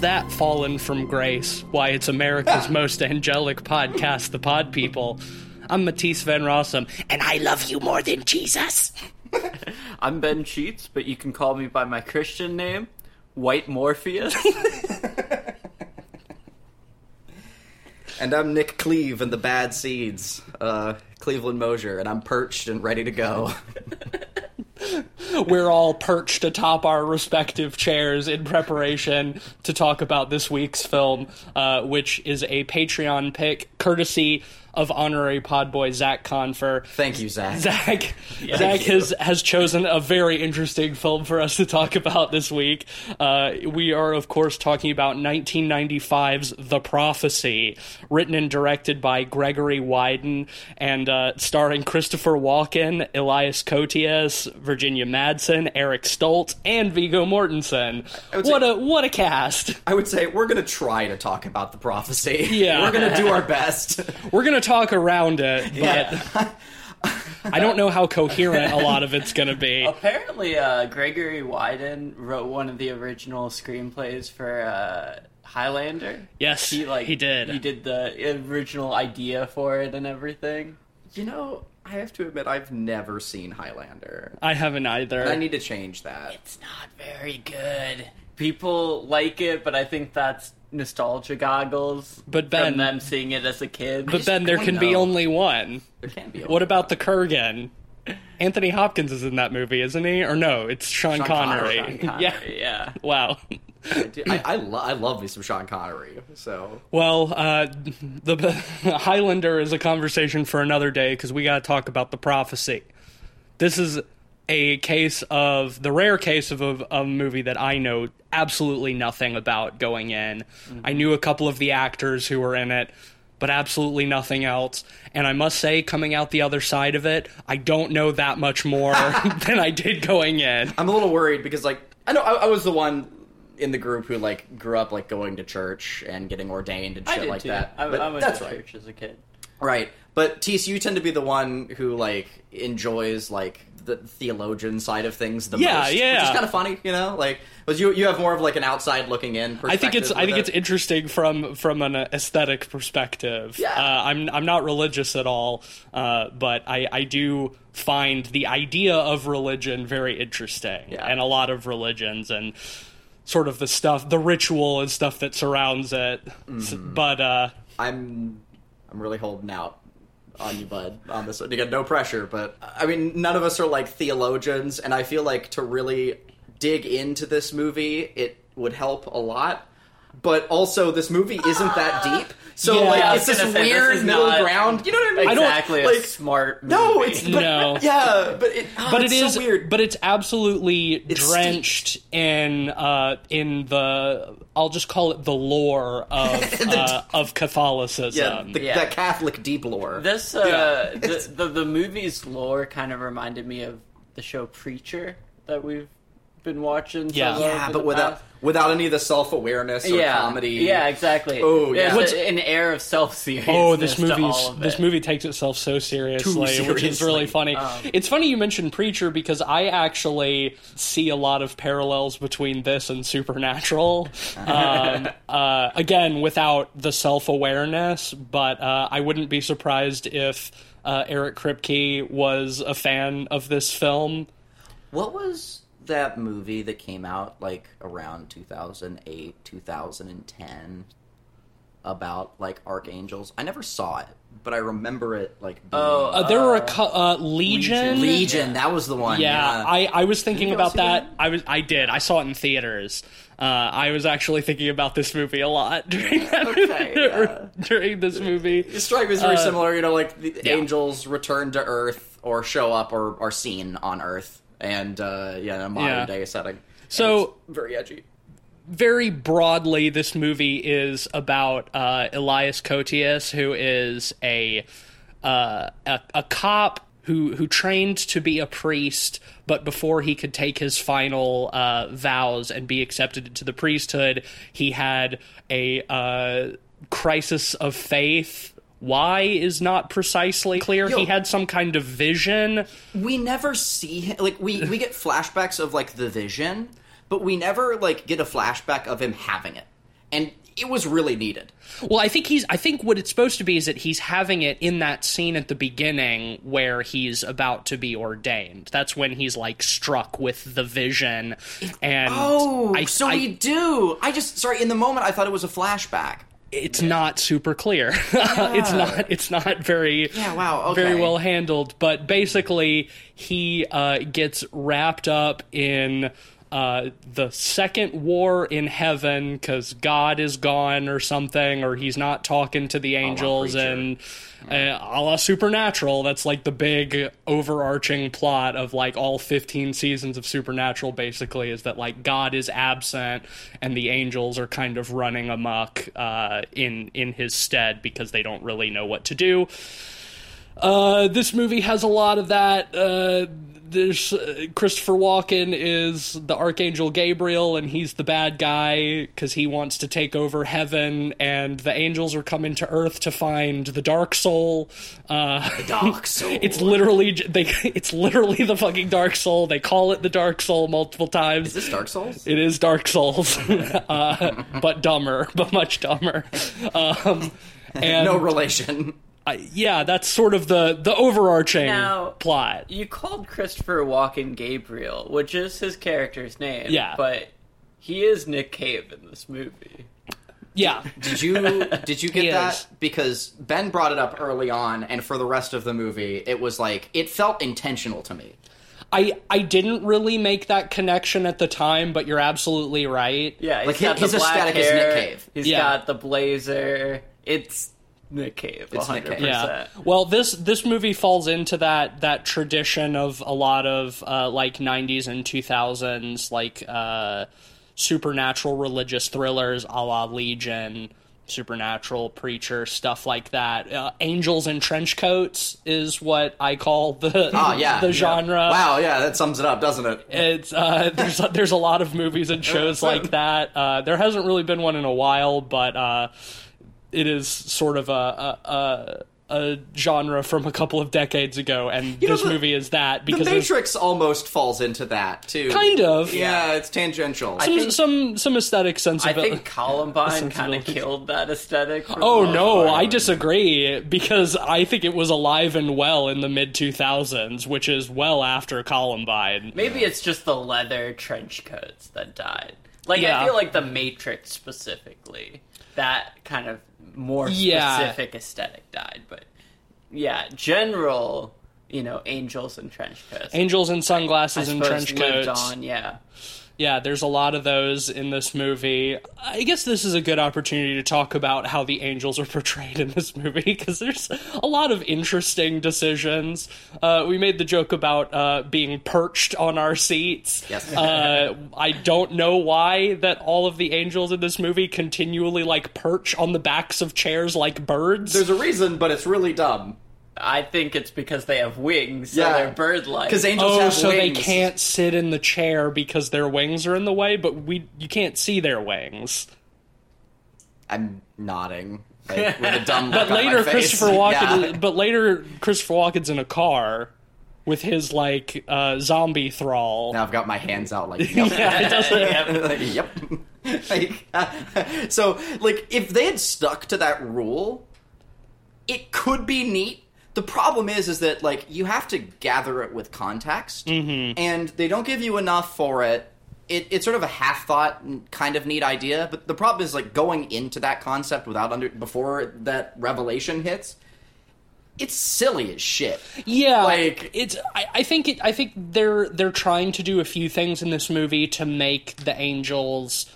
Who's That Fallen from Grace? Why, it's America's most angelic podcast, The Pod People. I'm Matisse Van Rossum, and I love you more than Jesus. I'm Ben Sheets, but you can call me by my Christian name, White Morpheus. And I'm Nick Cleave and the Bad Seeds, uh, Cleveland Mosier, and I'm perched and ready to go. We're all perched atop our respective chairs in preparation to talk about this week's film, uh, which is a Patreon pick courtesy of honorary podboy Zach Confer. Thank you, Zach. Zach, Zach has has chosen a very interesting film for us to talk about this week. Uh, we are, of course, talking about 1995's The Prophecy, written and directed by Gregory Widen, and uh, starring Christopher Walken, Elias Koteas, Virginia Madsen, Eric Stoltz, and Viggo Mortensen. would What say- a what a cast! I would say we're going to try to talk about the prophecy. Yeah. We're going to do our best. We're gonna talk around it, but I don't know how coherent a lot of it's gonna be. Apparently, uh, Gregory Widen wrote one of the original screenplays for uh, Highlander. Yes, He like he did. He did the original idea for it and everything. You know, I have to admit, I've never seen Highlander. I haven't either. I need to change that. It's not very good. People like it, but I think that's nostalgia goggles. But Ben- from them seeing it as a kid. but then there don't can be only one. There can't be. a- What about the Kurgan? Anthony Hopkins is in that movie, isn't he? Or no, it's Sean, Sean Connery. Connery, Connery, yeah. yeah. Wow. I, I, I, lo- I love me some Sean Connery. So Well, uh, the Highlander is a conversation for another day because we got to talk about the prophecy. This is a case of the rare case of a, a movie that I know absolutely nothing about going in. Mm-hmm. I knew a couple of the actors who were in it, but absolutely nothing else. And I must say, coming out the other side of it, I don't know that much more than I did going in. I'm a little worried because, like, I know I, I was the one in the group who like grew up like going to church and getting ordained and I shit did like too. that. I, But I went that's to right. church as a kid. Right. But Tis, you tend to be the one who like enjoys like the theologian side of things the Yeah, most. yeah. Which is kind of funny, you know? Like was you you have more of like an outside looking in perspective. I think it's I think it. it's interesting from from an aesthetic perspective. Yeah. Uh, I'm I'm not religious at all, uh, but I I do find the idea of religion very interesting, Yeah. and a lot of religions and sort of the stuff, the ritual and stuff that surrounds it. Mm-hmm. But uh, I'm I'm really holding out on you, bud, on this one. Again, no pressure, but I mean none of us are like theologians, and I feel like to really dig into this movie it would help a lot. But also this movie isn't that deep. So Yeah, like it's this say, weird is middle ground. You know what I mean? I don't- Exactly, like a smart. No, it's but, No. yeah, but it, oh, but it's it is so weird. but it's absolutely It's drenched in uh, in the I'll just call it the lore of uh, of Catholicism. yeah, the, yeah. that Catholic deep lore. This uh, the, the the movie's lore kind of reminded me of the show Preacher that we've been watching. so Yeah. yeah, but without past- without any of the self awareness or yeah, comedy. Yeah, exactly. Oh, yeah. There's an air of self seriousness. Oh, this to movie's all of this movie takes itself so seriously, which is really funny. Um, it's funny you mentioned Preacher because I actually see a lot of parallels between this and Supernatural. um, uh, again, without the self awareness, but uh, I wouldn't be surprised if uh, Eric Kripke was a fan of this film. What was that movie that came out like around 2008, 2010 about like archangels? I never saw it, but I remember it like being Oh, Uh, there were a cou- uh, Legion. Legion. That was the one. Yeah, Yeah, I, I was thinking about that. that? I was I did. I saw it in theaters. Uh, I was actually thinking about this movie a lot during that Okay, yeah. during this movie. The strike was very Uh, similar. You know, like the yeah. angels return to Earth or show up or are seen on Earth, and uh, yeah, a modern Yeah. day setting. So- very edgy. very broadly, this movie is about uh, Elias Koteas, who is a, uh, a a cop who who trained to be a priest, but before he could take his final uh, vows and be accepted into the priesthood, he had a uh, crisis of faith. Why is not precisely clear. Yo. he had some kind of vision. we never see him like we we get flashbacks of like the vision but we never like get a flashback of him having it, and it was really needed. Well, I think he's. I think what it's supposed to be is that he's having it in that scene at the beginning where he's about to be ordained. That's when he's like struck with the vision, and Oh, I, so I- we do. I just sorry. In the moment, I thought it was a flashback. It's not super clear. it's not. It's not very. Yeah, wow, okay. Very well handled. But basically, he uh, gets wrapped up in. Uh, the second war in heaven because God is gone or something, or he's not talking to the angels, and uh, a la Supernatural. That's like the big overarching plot of like all 15 seasons of Supernatural. Basically, is that like God is absent and the angels are kind of running amok uh, in in his stead because they don't really know what to do. Uh, this movie has a lot of that. Uh, there's uh, Christopher Walken is the Archangel Gabriel, and he's the bad guy because he wants to take over heaven, and the angels are coming to Earth to find the Dark Soul. Uh, Dark Soul. it's literally they. It's literally the fucking Dark Soul. They call it the Dark Soul multiple times. Is this Dark Souls? It is Dark Souls, uh, but dumber, but much dumber. Um, and no relation. I- yeah, that's sort of the the overarching Now- plot. You called Christopher Walken Gabriel, which is his character's name. Yeah. But he is Nick Cave in this movie. Yeah, Did you did you get He that? is. Because Ben brought it up early on, and for the rest of the movie, it was like it felt intentional to me. I I didn't really make that connection at the time, but you're absolutely right. Yeah, he's Like, got his the black aesthetic is. Nick Cave. He's Yeah. got the blazer. It's Nick Cave. It's Nick 100%. Cave. Yeah. Well, this this movie falls into that that tradition of a lot of uh, like '90s and 2000s like uh, supernatural religious thrillers, a la Legion, Supernatural, Preacher, stuff like that. Uh, Angels in trench coats is what I call the Oh yeah, the yeah. genre. Wow, yeah, that sums it up, doesn't it? It's uh, there's there's a lot of movies and shows like that. Uh, there hasn't really been one in a while, but uh, it is sort of a, a, a a genre from a couple of decades ago, and know, this the- movie is that The because there's Matrix almost falls into that too. kind of Yeah, it's tangential. I some, think- some some aesthetic I think Columbine kind of killed that aesthetic. Oh no. I disagree because I think it was alive and well in the mid 2000s, which is well after Columbine. Maybe it's just the leather trench coats that died. Like Yeah. I feel like the Matrix specifically, that kind of more Yeah. specific aesthetic died. But yeah, general, you know, angels and trench coats. Angels in I sunglasses and trench lived coats. on, yeah. Yeah, there's a lot of those in this movie. I guess this is a good opportunity to talk about how the angels are portrayed in this movie because there's a lot of interesting decisions. Uh, we made the joke about uh, being perched on our seats. Yes. Uh, I don't know why that all of the angels in this movie continually like perch on the backs of chairs like birds. There's a reason, but it's really dumb. I think it's because they have wings, so Yeah. they're bird-like. Because angels Oh, have so they can't sit in the chair because their wings are in the way, but we you can't see their wings. I'm nodding like, with a dumb look But on my later, face. Christopher Walken. Yeah. But later, Christopher Walken's in a car with his like uh, zombie thrall. Now I've got my hands out like yep. Yeah, it doesn't. yep. like, so, like, if they had stuck to that rule, it could be neat. The problem is, is that like you have to gather it with context, Mm-hmm. and they don't give you enough for it. It, it's sort of a half thought, kind of neat idea, but the problem is like going into that concept without under before that revelation hits. It's silly as shit. Yeah, Like- it's. I, I think. It, I think they're they're trying to do a few things in this movie to make the angels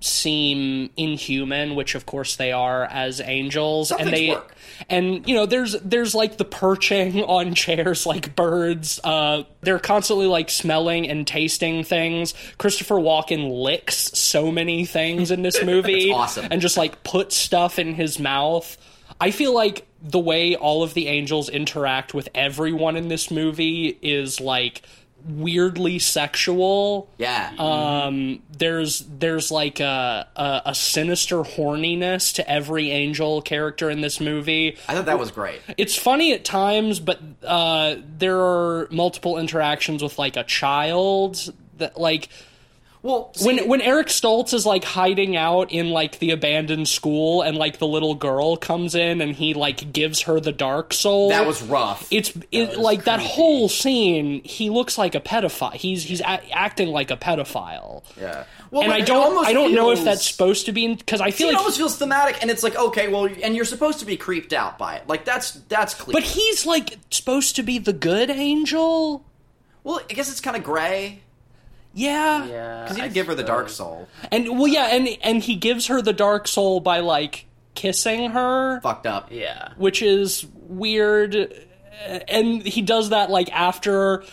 seem inhuman, which of course they are as angels, and they. work. And you know, there's there's like the perching on chairs like birds. Uh, they're constantly like smelling and tasting things. Christopher Walken licks so many things in this movie, That's awesome. and just like puts stuff in his mouth. I feel like the way all of the angels interact with everyone in this movie is like weirdly sexual. Yeah. Um, there's there's like a, a a sinister horniness to every angel character in this movie. I thought that was great. It's funny at times, but uh, there are multiple interactions with like a child that like Well, see, when when Eric Stoltz is like hiding out in like the abandoned school and like the little girl comes in and he like gives her the dark soul. that was rough. it's it, was like that whole scene. He looks like a pedophile. He's he's a- acting like a pedophile. yeah. Well, and I don't I don't know if that's supposed to be because I See, feel it almost feels thematic, and it's like okay, well, and you're supposed to be creeped out by it. Like that's that's clear. but he's like supposed to be the good angel. well, I guess it's kind of gray Yeah. Yeah, because he I didn't give her the dark soul. And well yeah, and and he gives her the dark soul by like kissing her. Fucked up. Yeah. which is weird. And he does that like after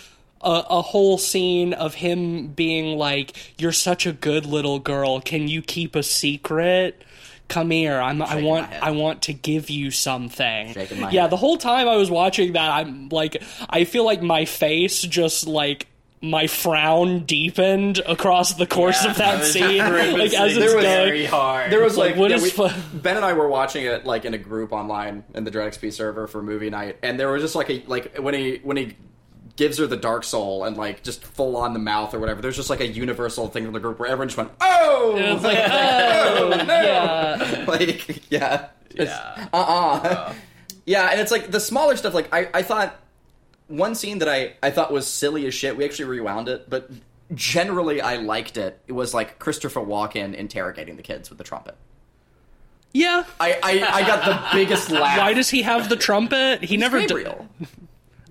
a, a whole scene of him being like, "You're such a good little girl. Can you keep a secret?" Come here. I'm. I Shaking want. I want to give you something. Yeah. head. The whole time I was watching that, I'm like, I feel like my face just like my frown deepened across the course Yeah, of that I was scene. like grimacing as it's There was going. very hard. There was Like, like, what yeah, is we- fu- Ben and I were watching it like in a group online in the Dread XP server for movie night, and there was just like a like when he when he gives her the dark soul and like just full on the mouth or whatever. There's just like a universal thing in the group where everyone just went, "Oh, It's like, oh, no. yeah. like yeah, Yeah. uh uh yeah, and it's like the smaller stuff. Like I I thought one scene that I I thought was silly as shit. We actually rewound it, but generally I liked it. It was like Christopher Walken interrogating the kids with the trumpet. Yeah. I, I, I got the biggest laugh. Why does he have the trumpet? He never. d- Gabriel?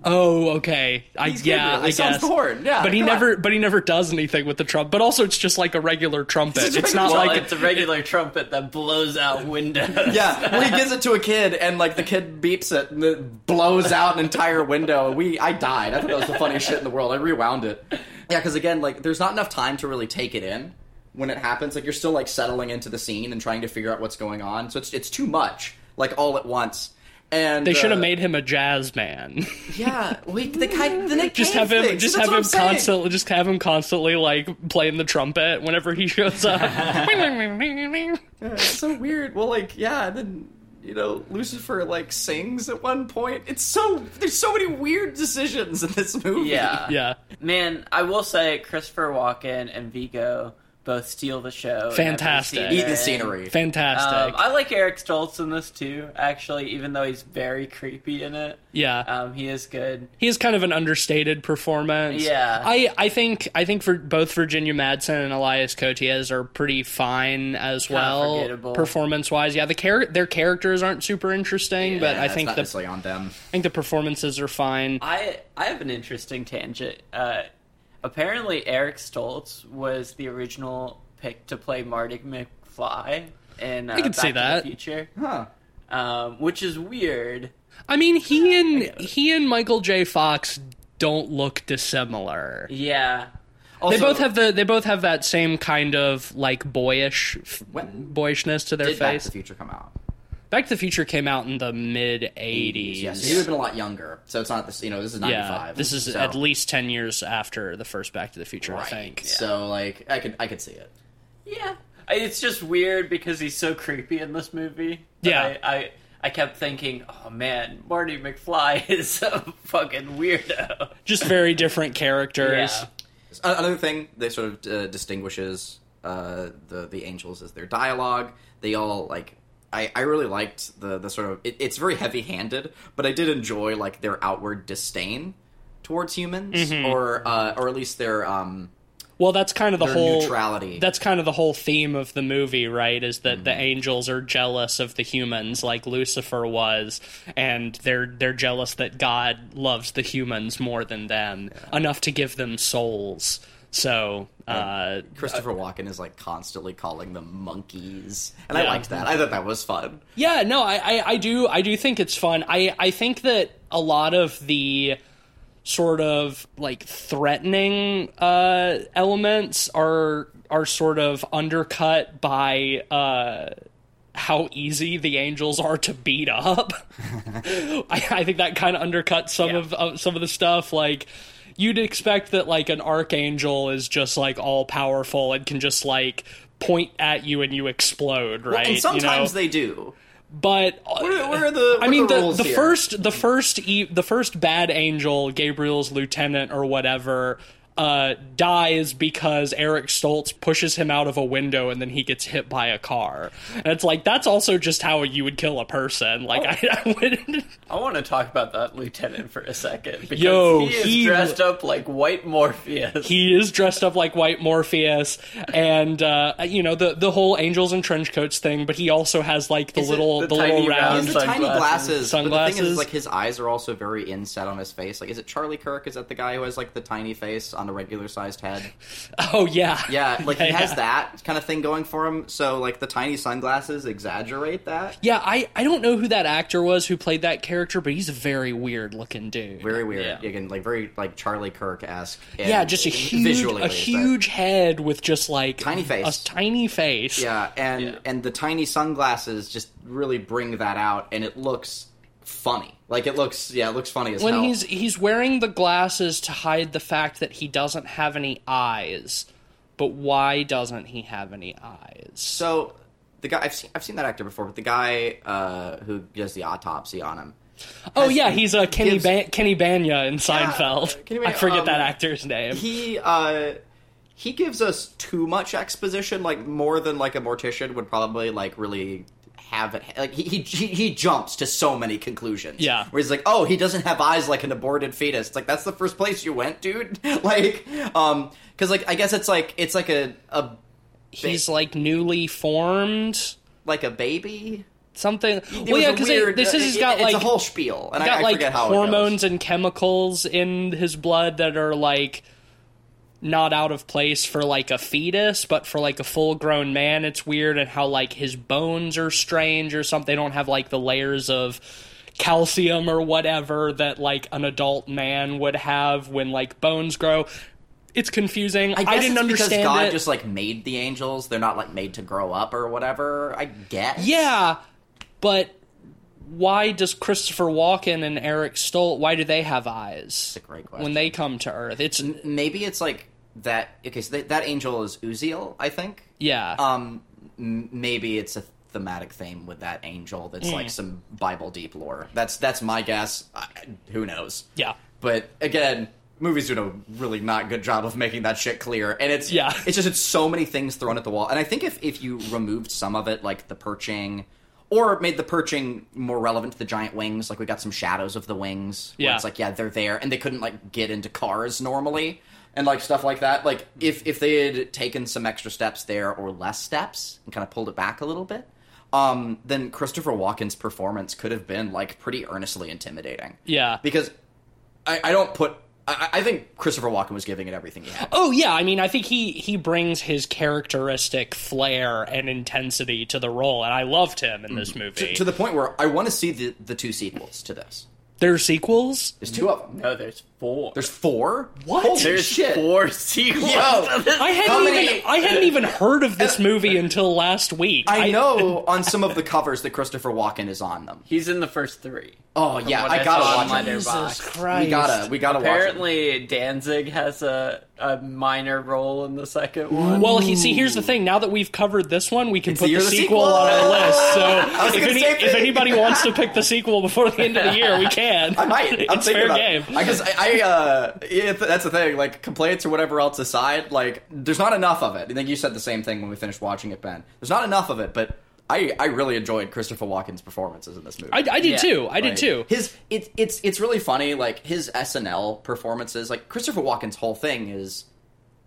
Oh, okay. I He's yeah, Gabriel. I He guess. the horn. Yeah, but he come on. never. But he never does anything with the trumpet. But also, it's just like a regular trumpet. It's It's, not well, like it's a regular trumpet that blows out windows. Yeah, well, he gives it to a kid, and like the kid beeps it, and it blows out an entire window. We, I died. I thought that was the funniest shit in the world. I rewound it. Yeah, because again, like, there's not enough time to really take it in when it happens. Like, you're still like settling into the scene and trying to figure out what's going on. So it's it's too much, like all at once. And they should have uh, made him a jazz man. Yeah, we, the kind, the Nick just have him. thing. Just That's have him constantly. Just have him constantly like playing the trumpet whenever he shows up. It's so weird. Well, like, yeah, then you know, Lucifer like sings at one point. It's so there's so many weird decisions in this movie. Yeah. yeah. Man, I will say Christopher Walken and Viggo both steal the show. Fantastic. scene eat the scenery. Fantastic. Um, I like Eric Stoltz in this too, actually, even though he's very creepy in it. yeah. Um, he is good. he has kind of an understated performance. Yeah. I, I think I think for both Virginia Madsen and Elias Koteas are pretty fine as Kinda well, performance wise. Yeah, the char- their characters aren't super interesting, but I think the on them. I think the performances are fine. I I have an interesting tangent. Uh, apparently, Eric Stoltz was the original pick to play Marty McFly in uh, I can Back see to that. the Future, Huh. um, which is weird. I mean, he and he and Michael J. Fox don't look dissimilar. Yeah, Also, they both have the they both have that same kind of like boyish When boyishness to their did Back face. to the Future come out? Back to the Future came out in the mid '80s. Yes, he would have been a lot younger. So it's not this. You know, this is ninety Yeah, this is so, at least ten years after the first Back to the Future, I right. think. So like, I could I could see it. yeah. It's just weird because he's so creepy in this movie. Yeah. I, I I kept thinking, oh man, Marty McFly is a fucking weirdo. Just very different characters. Yeah. Another thing that sort of uh, distinguishes uh, the the angels is their dialogue. They all like. I, I really liked the the sort of it, it's very heavy handed, but I did enjoy like their outward disdain towards humans, Mm-hmm. or uh, or at least their um Well, that's kind of the whole neutrality. That's kind of the whole theme of the movie, right? Is that Mm-hmm. the angels are jealous of the humans, like Lucifer was, and they're they're jealous that God loves the humans more than them, enough to give them souls. So, uh, Christopher Walken is like constantly calling them monkeys, and I liked that. I thought that was fun. Yeah, no, I, I, I do I do think it's fun. I, I think that a lot of the sort of like threatening uh, elements are are sort of undercut by uh, how easy the angels are to beat up. I, I think that kind of undercuts some Yeah. of uh, some of the stuff. Like you'd expect that like an archangel is just like all powerful and can just like point at you and you explode, right? and You sometimes know? they do. But uh, What are, the? I mean, the, the, the first, the first, e- the first bad angel, Gabriel's lieutenant or whatever. Uh, dies because Eric Stoltz pushes him out of a window and then he gets hit by a car. And it's like that's also just how you would kill a person. Like I, I wouldn't. I want to talk about that lieutenant for a second because Yo, he is he- dressed up like White Morpheus. He is dressed up like White Morpheus, and uh, you know the the whole angels and trench coats thing. But he also has like the Is little the the, tiny little round round. He the tiny Sunglasses. glasses. But the thing is, like, his eyes are also very inset on his face. Like, is it Charlie Kirk? Is that the guy who has like the tiny face on a regular sized head? Oh yeah, Yeah, like he has yeah. that kind of thing going for him. So, like, the tiny sunglasses exaggerate that. Yeah, I, I don't know who that actor was who played that character, but he's a very weird looking dude. Very weird. Yeah. Again, like very like Charlie Kirk esque. yeah, just a huge visually a at least, huge head with just like Tiny face. a tiny face. Yeah, and Yeah. and the tiny sunglasses just really bring that out, and it looks funny. Like it looks, yeah, it looks funny as When hell. he's he's wearing the glasses to hide the fact that he doesn't have any eyes. But why doesn't he have any eyes? so the guy I've seen I've seen that actor before, but the guy uh, who does the autopsy on him. Oh yeah, he's uh, Kenny gives- ba- Kenny Bania in Seinfeld. Kenny I forget um, that actor's name. He uh he gives us too much exposition, like more than like a mortician would probably like really have it. Like he he he, jumps to so many conclusions. Yeah. where he's like, oh, he doesn't have eyes like an aborted fetus. It's like that's the first place you went, dude. like, um, because like I guess it's like it's like a a he's like newly formed. like a baby. Something. There well, yeah, because this is he's it- got it's like a whole spiel, and I, got I like forget how hormones it and chemicals in his blood that are like not out of place for like a fetus, but for like a full grown man, it's weird. And how like his bones are strange or something. They don't have like the layers of calcium or whatever that like an adult man would have when like bones grow. It's confusing. I, I, didn't understand because God it. just like made the angels. They're not like made to grow up or whatever. I guess. Yeah, but why does Christopher Walken and Eric Stolt? Why do they have eyes? a great question. When they come to Earth, it's maybe it's like that. Okay, so that, that angel is Uziel, I think. yeah. Um, m- maybe it's a thematic theme with that angel that's like some Bible deep lore. That's that's my guess. I, who knows? yeah. But again, movies do a really not good job of making that shit clear. And it's Yeah. it's just it's so many things thrown at the wall. And I think if if you removed some of it, like the perching. Or made the perching more relevant to the giant wings, like we got some shadows of the wings. Yeah. it's like yeah, they're there, and they couldn't like get into cars normally, and like stuff like that. Like if if they had taken some extra steps there or less steps and kind of pulled it back a little bit, um, then Christopher Walken's performance could have been like pretty earnestly intimidating Yeah. because I, I don't put. I, I think Christopher Walken was giving it everything he had. Oh yeah, I mean, I think he he brings his characteristic flair and intensity to the role, and I loved him in this mm. movie. To the point where I want to see the, the two sequels to this. There's sequels. There's two of them. no, there's four. There's four. What? Holy There's shit! four sequels. Yo. I hadn't many- even I hadn't even heard of this movie until last week. I know on some of the covers that Christopher Walken is on them. He's in the first three. Oh yeah, I I gotta watch on it. Jesus Christ. We gotta, we gotta watch it. Apparently, Danzig has a, a minor role in the second one. Well, he, see, here's the thing. Now that we've covered this one, we can It's put the the, year of the sequel, sequel! on our list. So if, any, if anybody wants to pick the sequel before the end of the year, we can. I might. I'm it's fair about game. I guess I, I uh, yeah, that's the thing. Like complaints or whatever else aside, like there's not enough of it. I think you said the same thing when we finished watching it, Ben. There's not enough of it, but I I really enjoyed Christopher Walken's performances in this movie. I, I did Yeah. too. I did too. His it's it's it's really funny. Like his SNL performances, like Christopher Walken's whole thing is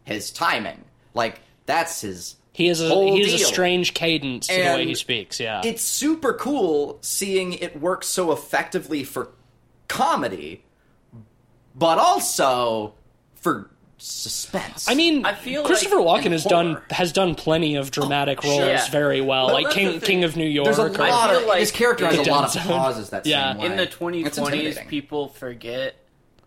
his timing. Like that's his. He has a whole he has a strange cadence to the way he speaks. Yeah. It's super cool seeing it work so effectively for comedy, but also for suspense. I mean, I feel Christopher like Walken in has done has done plenty of dramatic oh, roles Yeah. very well, But like King. King of New York. there's a I lot feel of like his character has a lot of Zone. pauses that Yeah. same way. in the It's 2020s, people forget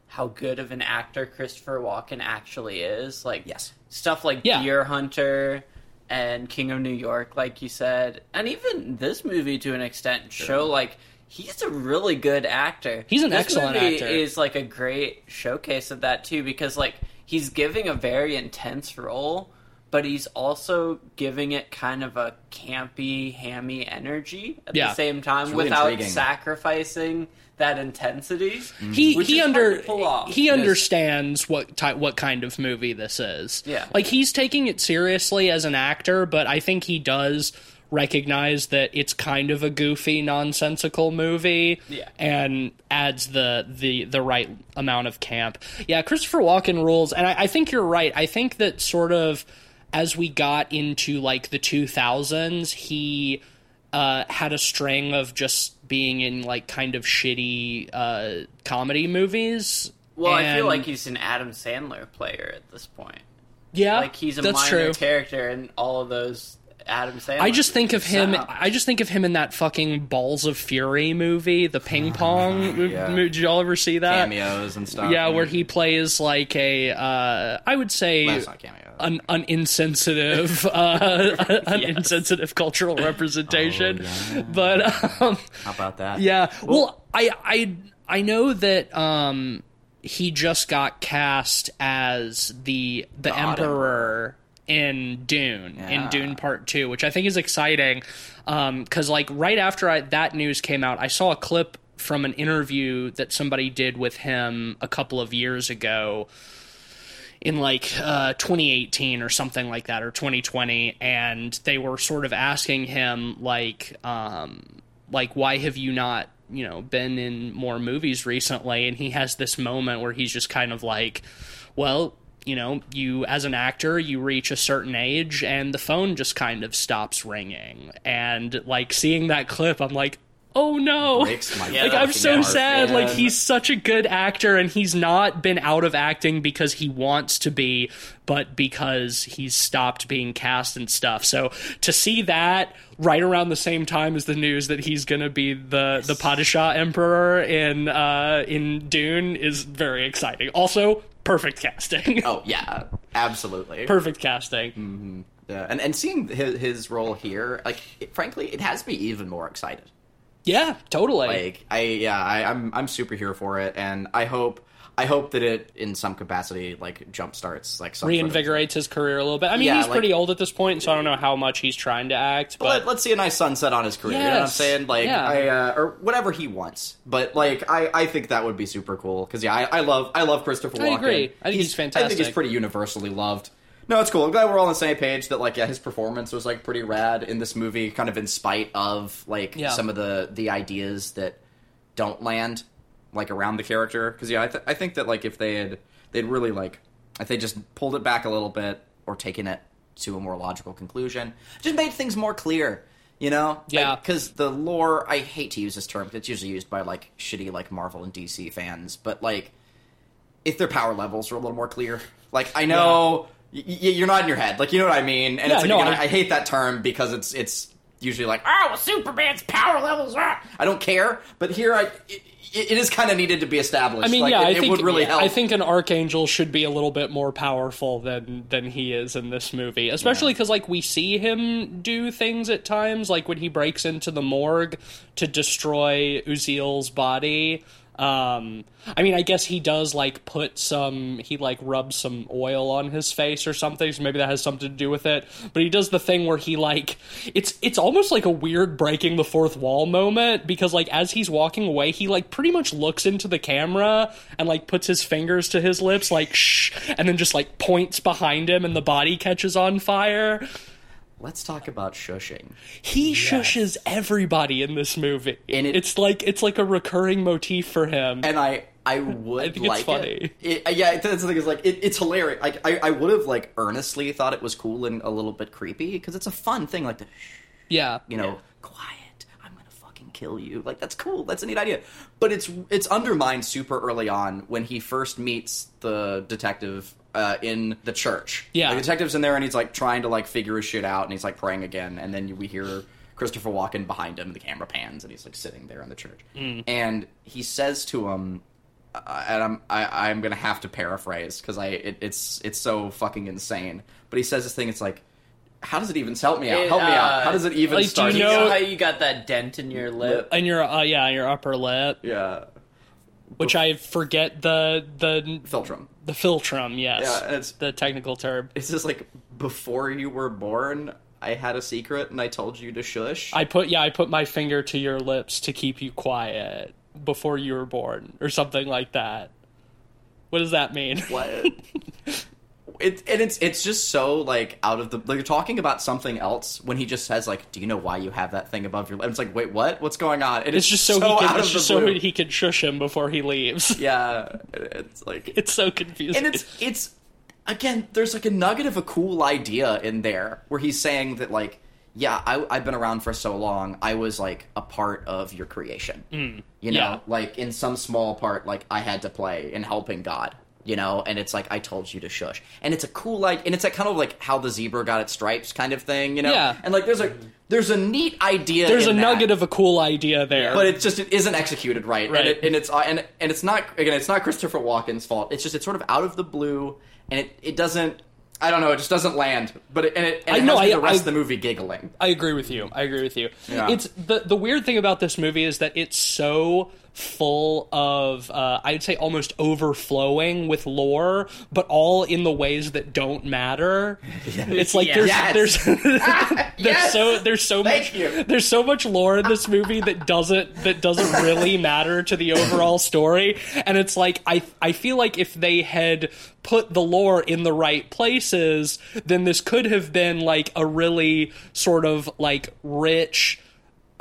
how good of an actor Christopher Walken actually is. Like Yes. stuff like Yeah. Deer Hunter and King of New York, like you said, and even this movie to an extent show like he's a really good actor. He's an This excellent movie actor. Is like a great showcase of that too, because like he's giving a very intense role. but he's also giving it kind of a campy, hammy energy at Yeah. the same time really without intriguing. sacrificing that intensity. Mm-hmm. he Which he is hard under to he understands what ty- what kind of movie this is. Yeah. like he's taking it seriously as an actor, but I think he does recognize that it's kind of a goofy, nonsensical movie. Yeah. and adds the the the right amount of camp. Yeah, Christopher Walken rules, and I, I think you're right. I think that sort of as we got into like the 2000s, he uh, had a string of just being in like kind of shitty uh, comedy movies. Well, I feel like he's an Adam Sandler player at this point. yeah, Like he's a minor true. character in all of those Adam Sandler. I just think of him. I just think of him in that fucking Balls of Fury movie, the ping pong. Yeah. Did y'all ever see that? cameos and stuff. Yeah, where he plays like a, uh, I would say, Well, it's not cameo. an, an insensitive, uh, an insensitive cultural representation. Oh, yeah. But um, How about that? yeah, well, I, I, I know that um, he just got cast as the the God emperor in Dune in Dune Part Two, which I think is exciting. Because like right after I, that news came out, I saw a clip from an interview that somebody did with him a couple of years ago in like uh, 2018 or something like that or 2020 and they were sort of asking him like um, like why have you not you know been in more movies recently and he has this moment where he's just kind of like well you know you as an actor you reach a certain age and the phone just kind of stops ringing and like seeing that clip i'm like oh no like I'm so heart, sad. Like he's such a good actor, and he's not been out of acting because he wants to be, but because he's stopped being cast and stuff. So to see that right around the same time as the news that he's going to be the the Padishah Emperor in uh, in Dune is very exciting. Also, perfect casting. Oh yeah, absolutely. perfect casting. Mm-hmm. Yeah, and and seeing his, his role here, like it, frankly, it has me even more excited. Yeah, totally. Like I yeah, I, I'm I'm super here for it, and I hope I hope that it in some capacity like jumpstarts like some sort of- Reinvigorates his career a little bit. I mean, Yeah, he's like- pretty old at this point, so I don't know how much he's trying to act. But Let, let's see a nice sunset on his career. You know what I'm saying? Like, Yeah. I uh, or whatever he wants. But like, I, I think that would be super cool because yeah, I, I love I love Christopher I agree. I think he's fantastic. I think he's pretty universally loved. No, it's cool. I'm glad we're all on the same page. That like, yeah, his performance was like pretty rad in this movie, kind of in spite of like Yeah. some of the the ideas that don't land like around the character. Because yeah, I, th- I think that like if they had they'd really like if they just pulled it back a little bit or taken it to a more logical conclusion, just made things more clear. You know, Yeah. because the lore. I hate to use this term. It's usually used by like shitty like Marvel and DC fans, but like if their power levels were a little more clear. Like I know y- y- you're not in your head. Like you know what I mean. And Yeah, it's like no, again, I- I, hate that term because it's it's usually like oh well, Superman's power levels. Ah. I don't care, but here I it, it is kind of needed to be established. I mean, Like, yeah, it, I it think would really yeah, help. I think an archangel should be a little bit more powerful than than he is in this movie, especially because like we see him do things at times, like when he breaks into the morgue to destroy Uziel's body. Um, I mean, I guess he does like put some, he like rubs some oil on his face or something, so maybe that has something to do with it. But he does the thing where he like, it's it's almost like a weird breaking the fourth wall moment because like as he's walking away, he like pretty much looks into the camera and like puts his fingers to his lips, like shh, and then just like points behind him, and the body catches on fire. Let's talk about shushing. He shushes everybody in this movie. And it- it's like it's like a recurring motif for him. and I I would I think it's like funny. it. It- Yeah, that's the thing is like it, it's hilarious. Like I I would have like earnestly thought it was cool and a little bit creepy because it's a fun thing. Like the yeah, you know, quiet. I'm gonna fucking kill you. Like that's cool. That's a neat idea. But it's it's undermined super early on when he first meets the detective uh, in the church. Yeah. the detective's in there and he's like trying to like figure his shit out and he's like praying again and then we hear Christopher Walken behind him. and The camera pans and he's like sitting there in the church and he says to him. Uh, and I'm I, I'm gonna have to paraphrase because I it, it's it's so fucking insane. But he says this thing. It's like, how does it even help me out? It, Help me out. uh, How does it even like, do start? you You know- know how you got that dent in your lip? and your uh, yeah, your upper lip, Yeah, which I forget the the Philtrum. The philtrum. Yes, Yeah, it's- the technical term. It's just like before you were born, I had a secret and I told you to shush. I put yeah, I put my finger to your lips to keep you quiet before you were born, or something like that. What does that mean? what? It, and it's it's just so like out of the like you're talking about something else when he just says like do you know why you have that thing above your lip? It's like wait what what's going on? And It's just so, he out can of it's the just so blue. he can shush him before he leaves. yeah it's like It's so confusing. and it's it's again there's like a nugget of a cool idea in there where he's saying that like yeah I, i've been around for so long i was like a part of your creation you know Mm. yeah. like in some small part like i had to play in helping god you know and it's like i told you to shush and it's a cool like and it's like kind of like how the zebra got its stripes kind of thing you know Yeah. and like there's a there's a neat idea There's a that nugget of a cool idea there. but it just it isn't executed right, Right. And, it, and it's and and it's not again it's not Christopher Walken's fault. It's just it's sort of out of the blue, and it it doesn't. I don't know. It just doesn't land. But it, and it and I it know, has I- the rest I- of the movie giggling. I agree with you. I agree with you. Yeah. It's the the weird thing about this movie is that it's so full of uh, I'd say almost overflowing with lore, but all in the ways that don't matter. It's like there's Yes. there's there's Yes! so there's so Thank much you. there's so much lore in this movie that doesn't that doesn't really matter to the overall story, and it's like I I feel like if they had put the lore in the right places, then this could have been like a really sort of like rich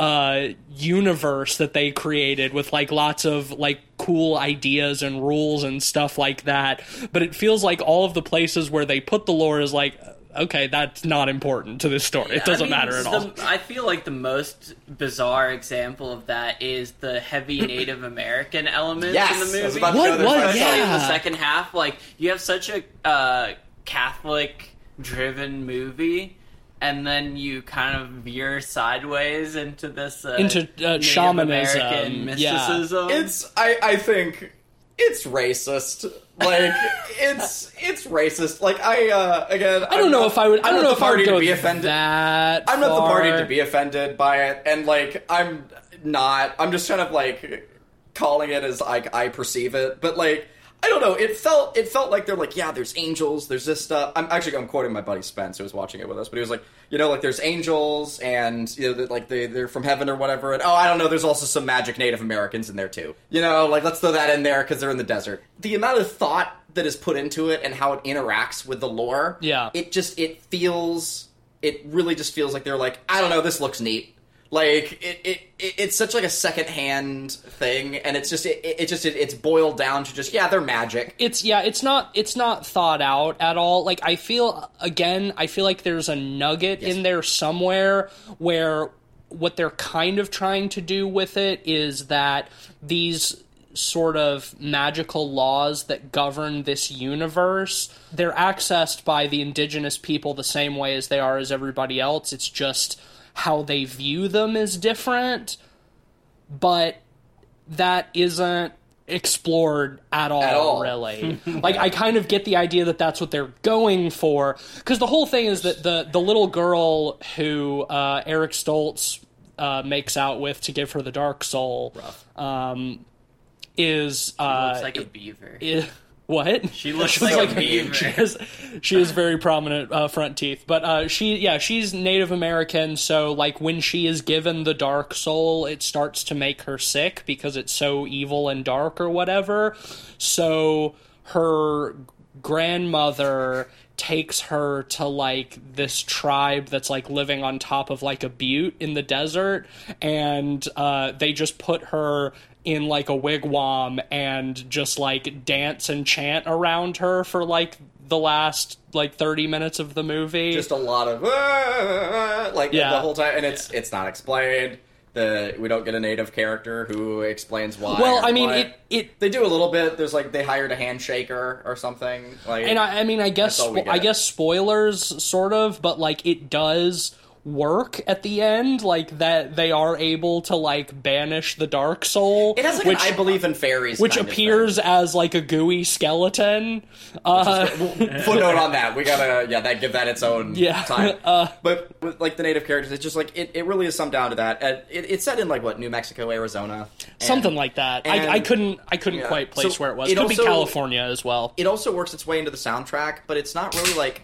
uh universe that they created with like lots of like cool ideas and rules and stuff like that but it feels like all of the places where they put the lore is like okay that's not important to this story it doesn't I mean, matter at the- all I feel like the most bizarre example of that is the heavy Native American elements Yes, in the I was movie. about to What? go there What? first. Especially in the second half, like you have such a uh, Catholic-driven movie, and then you kind of veer sideways into this uh, Into, uh, shamanism, American yeah. mysticism. It's I I think it's racist. Like it's it's racist. Like I uh again i don't know if i would i I'm don't know if i would go to be offended. that I'm not the party to be offended by it, and like I'm not. I'm just kind of like calling it as like I perceive it, but like I don't know. It felt it felt like they're like yeah, there's angels, there's this stuff. I'm actually I'm quoting my buddy Spence who was watching it with us, but he was like you know like there's angels and you know like they they're from heaven or whatever, and oh I don't know, there's also some magic Native Americans in there too. You know like let's throw that in there because they're in the desert. The amount of thought that is put into it and how it interacts with the lore, Yeah. it just it feels it really just feels like they're like I don't know this looks neat like it, it, it it's such like a secondhand thing and it's just it, it just it, it's boiled down to just yeah they're magic. It's yeah it's not it's not thought out at all. Like i feel again i feel like there's a nugget in there somewhere where what they're kind of trying to do with it is that these sort of magical laws that govern this universe they're accessed by the indigenous people the same way as they are as everybody else. It's just how they view them is different but that isn't explored at all, all. really like i kind of get the idea that that's what they're going for because the whole thing is that the the little girl who uh, eric stoltz uh, makes out with to give her the dark soul um, is uh, looks like a beaver. i- what? She looks like a beaver. she has she has very prominent uh, front teeth. But uh, she yeah she's native american so like when she is given the dark soul it starts to make her sick because it's so evil and dark or whatever. So her grandmother takes her to like this tribe that's like living on top of like a butte in the desert and uh, they just put her in like a wigwam and just like dance and chant around her for like the last like 30 minutes of the movie. Just a lot of "Ah," like Yeah. the whole time. And it's it's not explained. The we don't get a native character who explains why well i mean it it they do a little bit. There's like they hired a handshaker or something like and I, I mean, I guess That's all we spo- I guess spoilers, sort of, but like it does work at the end, like that they are able to like banish the dark soul, it has like which I believe in fairies which appears as like a gooey skeleton. Uh, footnote on that. We gotta, yeah, that give that its own Yeah. time. Uh, but with like the native characters, it's just like it, it really is summed down to that. Uh, it, it's set in like what New Mexico, Arizona, and something like that. I, and- I couldn't I couldn't Yeah. quite place So where it was. it Could be California as well. It also works its way into the soundtrack, but it's not really like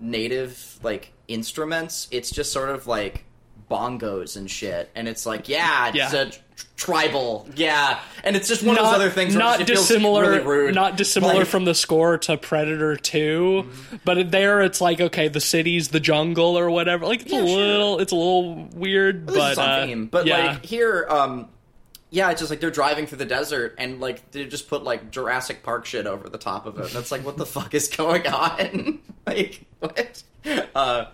native like instruments. It's just sort of like bongos and shit, and it's like yeah, it's Yeah. a tr- tribal, yeah, and it's just one of those other things. Where not dissimilar, really rude. not dissimilar Like- from the score to Predator 2 but there it's like okay, the city's the jungle or whatever. Like it's Yeah, a sure. little, it's a little weird, This but uh, theme. But yeah. like here, um, yeah, it's just like they're driving through the desert and like they just put like Jurassic Park shit over the top of it. That's like, what the fuck is going on? like what? Uh,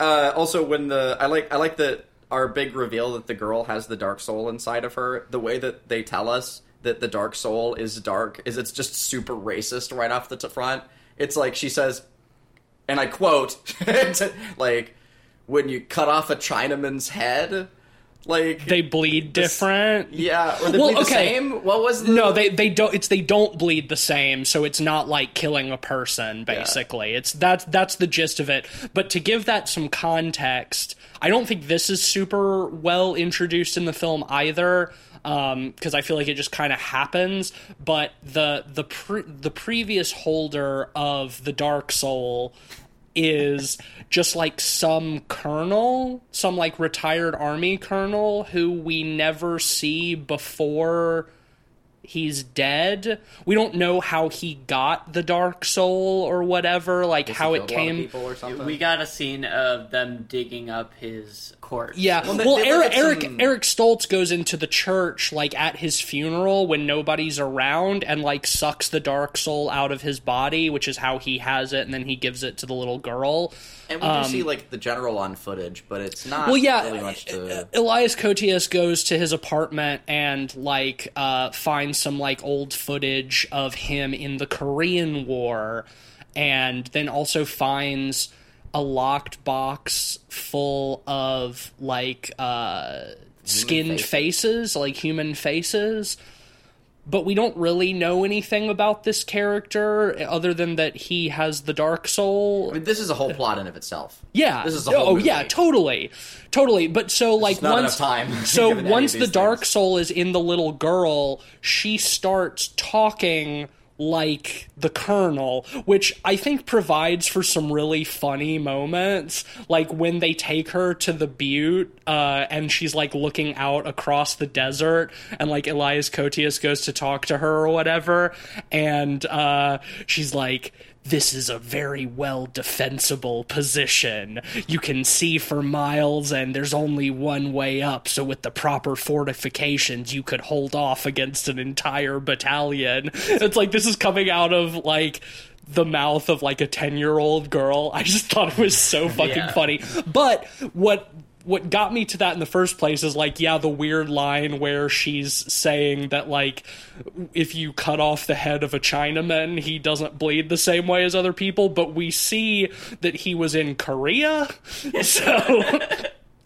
uh, also, when the I like I like that our big reveal that the girl has the dark soul inside of her. The way that they tell us that the dark soul is dark is it's just super racist right off the t- front. It's like she says, and I quote, like, when you cut off a Chinaman's head, like they bleed different. yeah, or they Well, bleed the okay. same. What was the No, they they don't. It's they don't bleed the same, so it's not like killing a person. Basically, it's that's that's the gist of it. But to give that some context, I don't think this is super well introduced in the film either, um, because I feel like it just kind of happens. But the the pre- the previous holder of the Dark Soul is just like some colonel, some like retired army colonel who we never see before he's dead. We don't know how he got the dark soul or whatever, like Does how it a lot of came. people or something. We got a scene of them digging up his corpse. Yeah, Well, well, they- they Eric Eric some- Eric Stoltz goes into the church like at his funeral when nobody's around and like sucks the dark soul out of his body, which is how he has it, and then he gives it to the little girl. And we do see like the general on footage, but it's not Um, Well, yeah, really much to. Elias Koteas goes to his apartment and like uh, finds some like old footage of him in the Korean War, and then also finds a locked box full of like uh, skinned faces. faces, like human faces. But we don't really know anything about this character other than that he has the dark soul. I mean, this is a whole plot in of itself. Yeah. This is a whole oh movie. yeah, totally, totally. But so like not once time so once the these dark soul is in the little girl, she starts talking like the colonel, which I think provides for some really funny moments, like when they take her to the butte uh, and she's like looking out across the desert, and like Elias Koteas goes to talk to her or whatever, and uh, she's like this is a very well defensible position. You can see for miles, and there's only one way up. So, with the proper fortifications, you could hold off against an entire battalion. It's like this is coming out of like the mouth of like a 10 year old girl. I just thought it was so fucking Yeah. funny. But what what got me to that in the first place is like yeah the weird line where she's saying that like if you cut off the head of a chinaman he doesn't bleed the same way as other people. But we see that he was in korea. So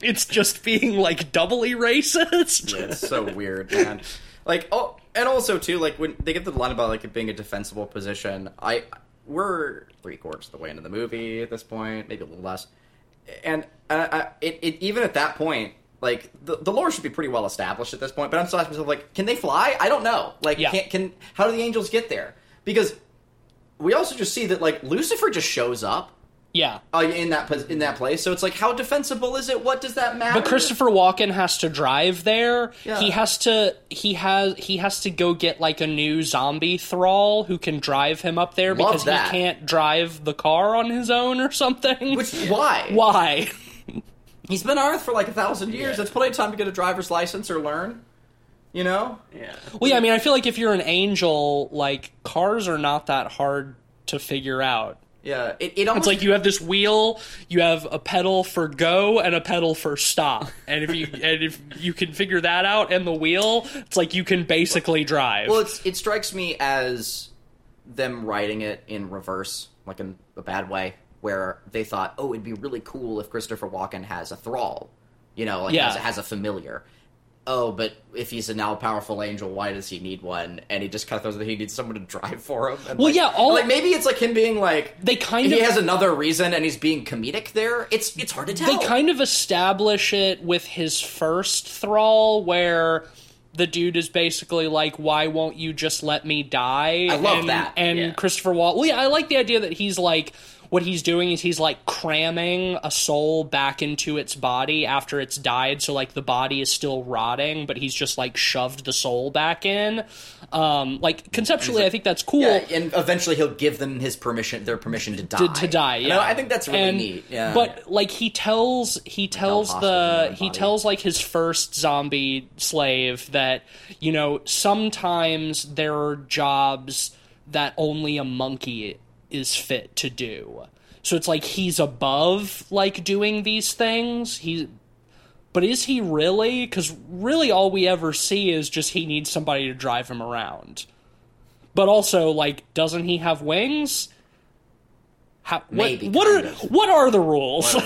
it's just being like doubly racist. It's so weird, man. Like, oh, and also too, like when they get the line about like it being a defensible position, I we're three quarters of the way into the movie at this point, maybe a little less, and uh, it, it even at that point. Like the, the lore should be pretty well established at this point, but I'm still asking myself, like, can they fly? I don't know. Like, Yeah. can, can how do the angels get there? Because we also just see that like Lucifer just shows up yeah uh, in that in that place. So it's like, how defensible is it? What does that matter? But Christopher Walken has to drive there. Yeah. He has to he has he has to go get like a new zombie thrall who can drive him up there Love because that. he can't drive the car on his own or something. Which why? why? He's been on Earth for like a thousand years. Yeah. That's plenty of time to get a driver's license or learn. You know? Yeah. Well, yeah, I mean, I feel like if you're an angel, like cars are not that hard to figure out. Yeah. It, it almost It's like you have this wheel, you have a pedal for go and a pedal for stop, and if you and if you can figure that out and the wheel, it's like you can basically drive. Well, it's, it strikes me as them writing it in reverse, like in a bad way, where they thought, oh, it'd be really cool if Christopher Walken has a thrall, you know, like Yeah. has, has a familiar. Oh, but if he's a now powerful angel, why does he need one? And he just kind of throws that he needs someone to drive for him. And Well, like- yeah, all- like maybe it's like him being like They kind of he has another reason, and he's being comedic there. It's it's hard to tell. they kind of establish it with his first thrall where the dude is basically like why won't you just let me die I love and, that. and Yeah. christopher wall well yeah i like the idea that he's like what he's doing is he's like cramming a soul back into its body after it's died so like the body is still rotting but he's just like shoved the soul back in um like conceptually i think that's cool Yeah, and eventually he'll give them his permission, their permission to die. to, to die. Yeah, I, I think that's really And- neat. Yeah, But like he tells he tells the he tells like his first zombie slave that you know sometimes there are jobs that only a monkey is fit to do. So it's like he's above like doing these things. He but is he really? Because really, all we ever see is just he needs somebody to drive him around. But also, like, doesn't he have wings? How, Maybe, What kind are of. what are the rules?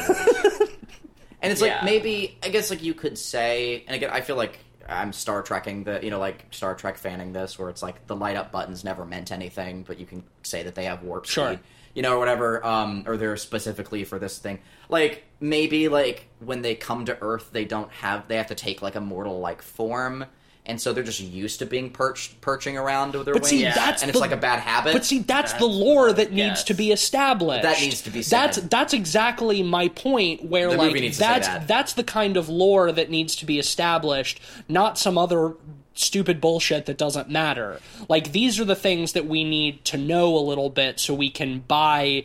And it's like Yeah. maybe I guess like you could say, and again I feel like I'm Star Trekking the you know like Star Trek fanning this, where it's like the light up buttons never meant anything, but you can say that they have warp speed, Sure. you know, or whatever, um, or they're specifically for this thing. Like maybe like when they come to Earth, they don't have they have to take like a mortal like form. And so they're just used to being perched, perching around with their But wings, see, Yeah. that's and the, it's like a bad habit. But see, that's, the lore that needs yes. to be established. That needs to be said. That's that's exactly my point. Where The like movie needs to say that's that. that's the kind of lore that needs to be established, not some other stupid bullshit that doesn't matter. Like these are the things that we need to know a little bit so we can buy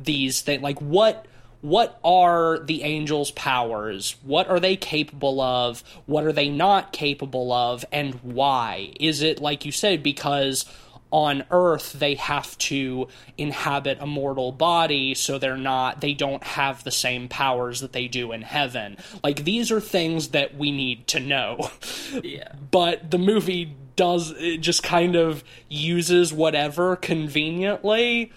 these things. Like what what are the angels' powers? What are they capable of? What are they not capable of? And why? Is it, like you said, because on Earth they have to inhabit a mortal body, so they're not, they don't have the same powers that they do in heaven? Like, these are things that we need to know. Yeah. but the movie does, it just kind of uses whatever conveniently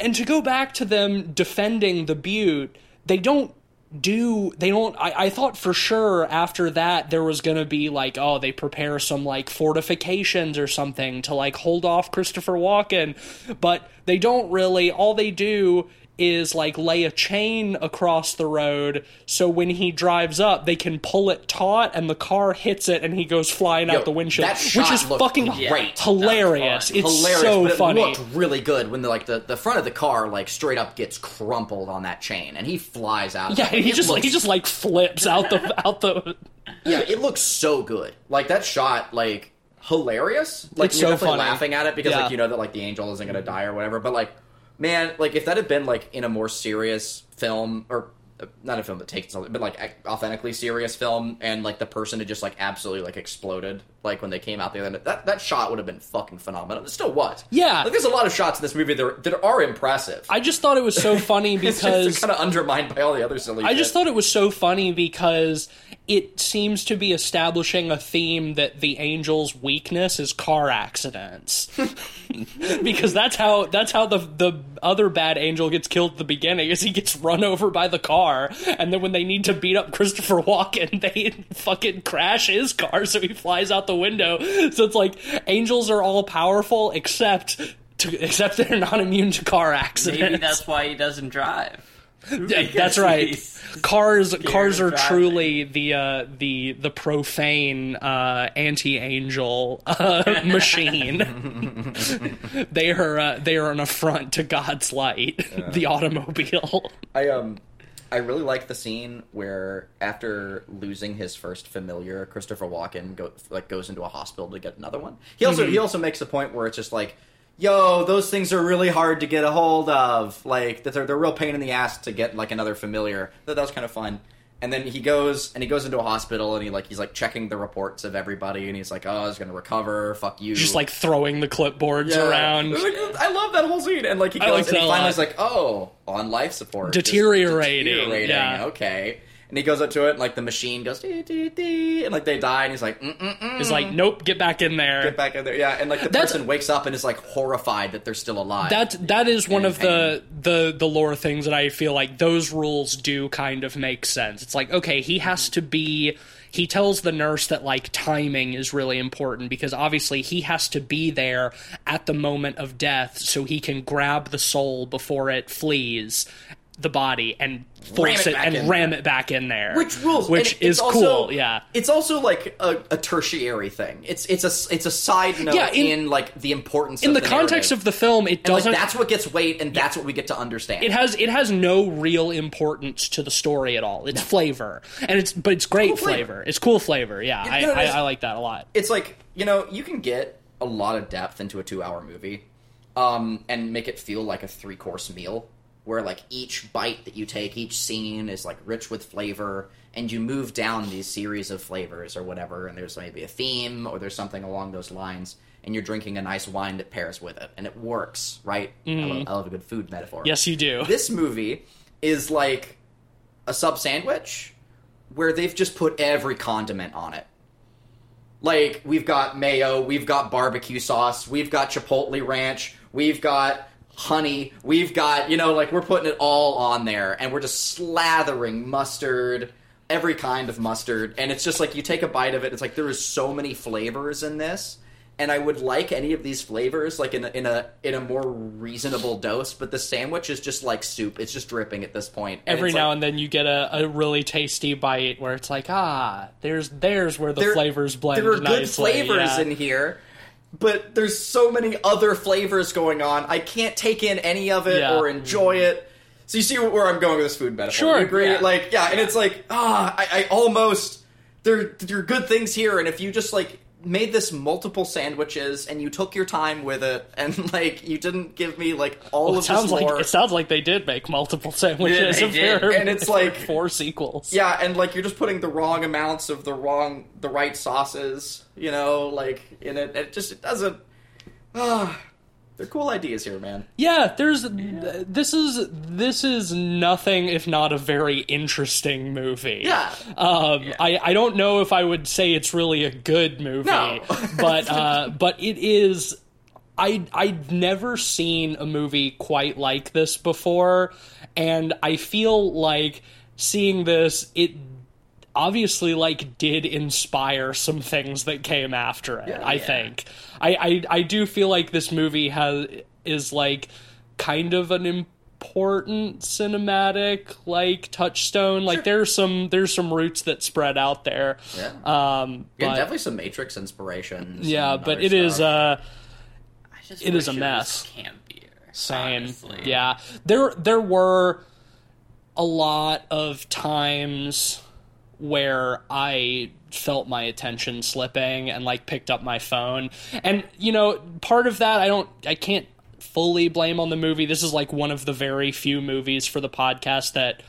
and to go back to them defending the butte they don't do they don't I, I thought for sure after that there was gonna be like oh they prepare some like fortifications or something to like hold off christopher walken. But they don't really all they do is like lay a chain across the road so when he drives up they can pull it taut and the car hits it and he goes flying Yo, out the windshield that which shot is fucking great. hilarious it's hilarious, so it funny looked really good when the like the, the front of the car like straight up gets crumpled on that chain and he flies out. Yeah, he just looks- he just like flips out the out the. yeah, it looks so good. Like that shot, like hilarious. Like It's you're so definitely funny. laughing at it because Yeah. like you know that like the angel isn't gonna die or whatever. But like, man, like if that had been like in a more serious film or. uh, Not a film that takes something, but like authentically serious film, and like the person had just like absolutely like exploded, like when they came out the other. That that shot would have been fucking phenomenal. It still was. Yeah. like there's a lot of shots in this movie that are, that are impressive. I just thought it was so funny because kind of undermined by all the other silly. I just thought it was so funny because it seems to be establishing a theme that the angel's weakness is car accidents. because that's how that's how the the other bad angel gets killed at the beginning is he gets run over by the car and then when they need to beat up Christopher Walken they fucking crash his car so he flies out the window. So it's like angels are all powerful except to, except they're not immune to car accidents. Maybe that's why he doesn't drive. Yeah, that's right. Cars cars are driving. truly the uh, the the profane uh, anti-angel uh, machine. they are uh, they are an affront to God's light, the automobile. I um I really like the scene where after losing his first familiar, Christopher Walken go, like goes into a hospital to get another one. He also he also makes a point where it's just like, yo, those things are really hard to get a hold of. Like that they're they're a real pain in the ass to get like another familiar. That that was kind of fun. And then he goes and he goes into a hospital and he like he's like checking the reports of everybody and he's like, oh, he's gonna recover. Fuck you. Just like throwing the clipboards Yeah. around. Like, I love that whole scene. And like he goes like and he a finally lot. like, oh, on life support. Deteriorating, deteriorating. yeah. Okay. And he goes up to it and like the machine goes dee, dee, dee, and like they die and he's like, mm mm mm. It's like, nope, get back in there. Get back in there, yeah. And like the That's- person wakes up and is like horrified that they're still alive. That that is one of the, the the lore things that I feel like those rules do kind of make sense. It's like okay, he has to be. He tells the nurse that like timing is really important because obviously he has to be there at the moment of death so he can grab the soul before it flees. The body and force it it, and ram it back in there, which rules which is it's cool. yeah, it's also like a, a tertiary thing it's it's a it's a side note Yeah, in- in, like the importance in of the, the context narrative. of the film, it doesn't. that's what gets weight and that's what we get to understand it has it has no real importance to the story at all. It's flavor, and it's but it's great Cool flavor. flavor. It's cool flavor. Yeah, I, you know, I, I like that a lot. it's like you know you can get a lot of depth into a two hour movie um, and make it feel like a three course meal where like each bite that you take each scene is like rich with flavor and you move down these series of flavors or whatever and there's maybe a theme or there's something along those lines and you're drinking a nice wine that pairs with it and it works right I, mm. love, I love a good food metaphor Yes, you do. this movie is like a sub sandwich where they've just put every condiment on it. Like we've got mayo, we've got barbecue sauce, we've got chipotle ranch, we've got honey, we've got, you know, like we're putting it all on there and we're just slathering mustard, every kind of mustard, and it's just like you take a bite of it, it's like there is so many flavors in this. And I would like any of these flavors like in a, in a in a more reasonable dose, but the sandwich is just like soup. It's just dripping at this point. And Every it's now like, and then you get a, a really tasty bite where it's like, ah, there's there's where the there- flavors blend. There are nicely. good flavors yeah. in here, but there's so many other flavors going on. I can't take in any of it Yeah. or enjoy it. So you see where I'm going with this food metaphor? Sure, you agree? yeah. Like, yeah, and it's like, ah, I, I almost there there are good things here, and if you just like made this multiple sandwiches and you took your time with it and like you didn't give me like all Well, of it sounds this like it sounds like they did make multiple sandwiches. they did. And it's if like- four sequels. Yeah, and like you're just putting the wrong amounts of the wrong, the right sauces, you know, like in it. It just it doesn't. Ah, they're cool ideas here, man. Yeah, there's this is this is nothing if not a very interesting movie. Yeah. Um, I, I don't know if I would say it's really a good movie, No. but uh, but it is. I I'd never seen a movie quite like this before, and I feel like seeing this it obviously like did inspire some things that came after it. I Yeah. think I, I I do feel like this movie has is like kind of an important cinematic like touchstone. Like there's some there's some roots that spread out there. Yeah. Um, Yeah, but definitely some Matrix inspirations. yeah, but other it is stuff. uh It is a was mess. campier. same. honestly. Yeah, there there were a lot of times where I felt my attention slipping and like picked up my phone. And you know, part of that I don't I can't fully blame on the movie. This is like one of the very few movies for the podcast that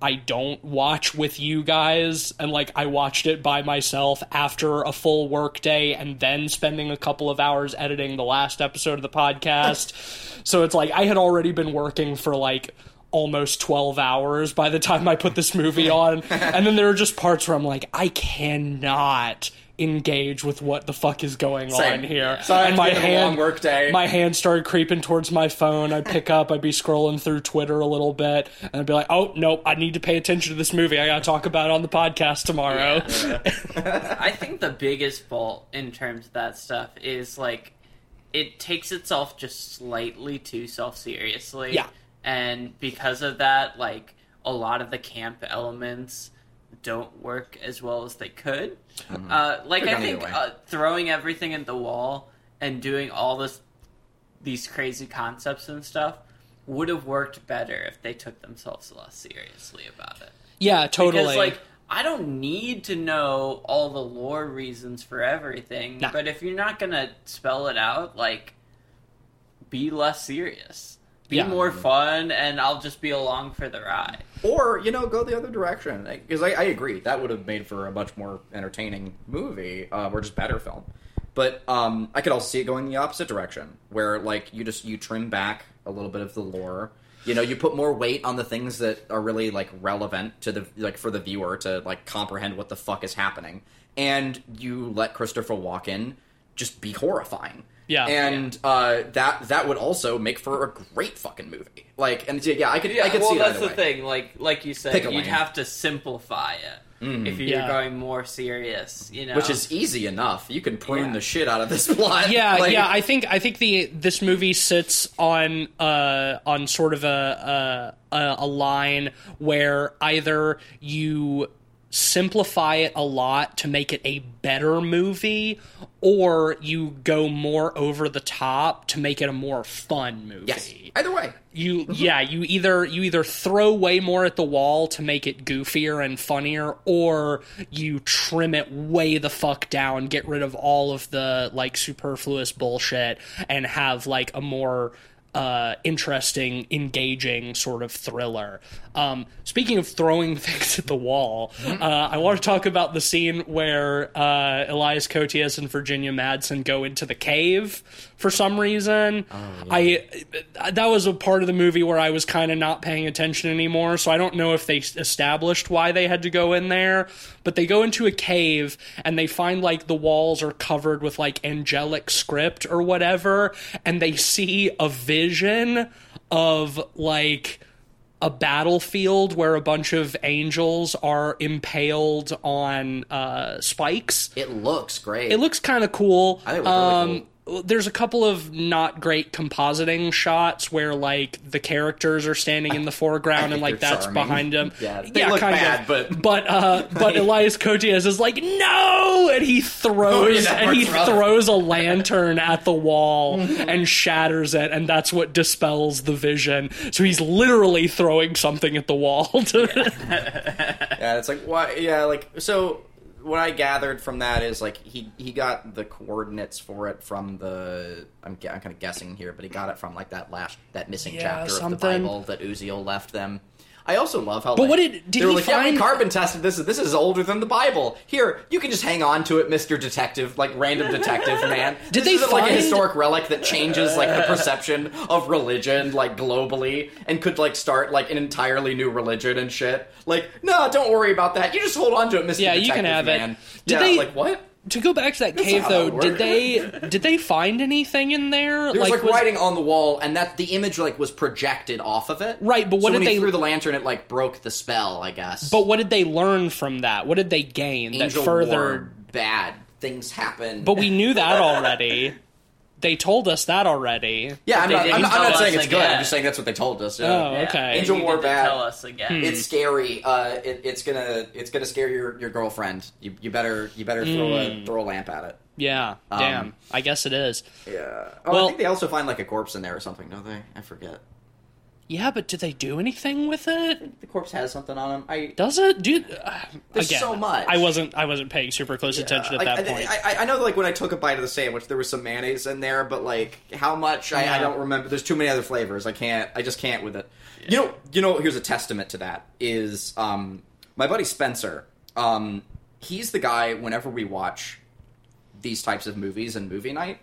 I don't watch with you guys and like I watched it by myself after a full work day and then spending a couple of hours editing the last episode of the podcast. so it's like I had already been working for like almost 12 hours by the time I put this movie on and then there are just parts where I'm like I cannot engage with what the fuck is going Same. on here Sorry, and my it's a hand long work day. my hand started creeping towards my phone. I'd pick up, I'd be scrolling through Twitter a little bit, and I'd be like, oh, nope, I need to pay attention to this movie. I gotta talk about it on the podcast tomorrow. I think the biggest fault in terms of that stuff is like it takes itself just slightly too self seriously. Yeah. And because of that, like a lot of the camp elements don't work as well as they could. Uh, like I think uh, throwing everything at the wall and doing all this these crazy concepts and stuff would have worked better if they took themselves less seriously about it. Yeah, totally. Because like I don't need to know all the lore reasons for everything, Nah. but if you're not gonna spell it out, like be less serious. Be Yeah. more fun and I'll just be along for the ride. or you know, go the other direction. Because I, I agree, that would have made for a much more entertaining movie, uh, or just better film. But um, I could also see it going the opposite direction, where like you just you trim back a little bit of the lore. You know, you put more weight on the things that are really like relevant to the like for the viewer to like comprehend what the fuck is happening, and you let Christopher Walken just be horrifying. Yeah. and uh, that that would also make for a great fucking movie. Like, and yeah, I could I could well, see that that's the way. thing. Like, like you said, you'd lane. have to simplify it. if you're Yeah. going more serious. You know, Which is easy enough. You can prune Yeah. the shit out of this plot. yeah, Like- yeah. I think I think the this movie sits on uh on sort of a a, a line where either you simplify it a lot to make it a better movie or you go more over the top to make it a more fun movie Yes. Either way. you yeah you either you either throw way more at the wall to make it goofier and funnier or you trim it way the fuck down get rid of all of the like superfluous bullshit and have like a more uh, interesting, engaging sort of thriller. Um, speaking of throwing things at the wall, uh, I want to talk about the scene where uh, Elias Koteas and Virginia Madsen go into the cave for some reason. I that was a part of the movie where I was kind of not paying attention anymore, so I don't know if they established why they had to go in there. But they go into a cave and they find like the walls are covered with like angelic script or whatever, and they see a vision of like a battlefield where a bunch of angels are impaled on uh, spikes. It looks great. It looks kind of cool. I think it was really um, There's a couple of not great compositing shots where like the characters are standing in the foreground and like that's charming. behind them. Yeah, look kind bad, of. but- but uh, but Elias Koteas is like no, and he throws Oh, yeah, and he rough. throws a lantern at the wall and shatters it, and that's what dispels the vision. So he's literally throwing something at the wall. To, Yeah, it's like why? Yeah, like so. What I gathered from that is like he he got the coordinates for it from the I'm, I'm kind of guessing here, but he got it from like that last that missing Yeah, chapter of the. Bible that Uziel left them. I also love how. But like, what did- did they were he like, Yeah, we carbon tested this. This is older than the Bible. Here, you can just hang on to it, Mister Detective, like random detective man. Did this they isn't, like a historic relic that changes like the perception of religion like globally and could like start like an entirely new religion and shit. Like, no, don't worry about that. You just hold on to it, Mister Yeah, Detective you can have it. Did yeah, they- like what? To go back to that That's cave though, did they did they find anything in there? There was like, was- writing on the wall, and that the image like was projected off of it. Right, but what so did they- threw the lantern? It like broke the spell, I guess. But what did they learn from that? What did they gain Angel that further? Bad things happen. But we knew that already. They told us that already. yeah, I'm not, I'm didn't I'm not saying it's good. I'm just saying that's what they told us. yeah. Oh, Yeah, okay. Angel you War bad. Tell us again. It's scary. Uh, it, it's gonna it's gonna scare your, your girlfriend. You, you better you better throw Hmm. a throw a lamp at it. Yeah. Damn. I guess it is. Yeah. Oh, Well- I think they also find like a corpse in there or something, don't they? I forget. Yeah, but did they do anything with it? The corpse has something on him. I Does it? Dude, uh, There's again, so much. I wasn't. I wasn't paying super close attention at Like, that I, point. I, I know, like when I took a bite of the sandwich, there was some mayonnaise in there, but like how much, I, I don't remember. There's too many other flavors. I can't. I just can't with it. You know. You know. Here's a testament to that. Is um my buddy Spencer. Um, he's the guy. Whenever we watch these types of movies and movie night,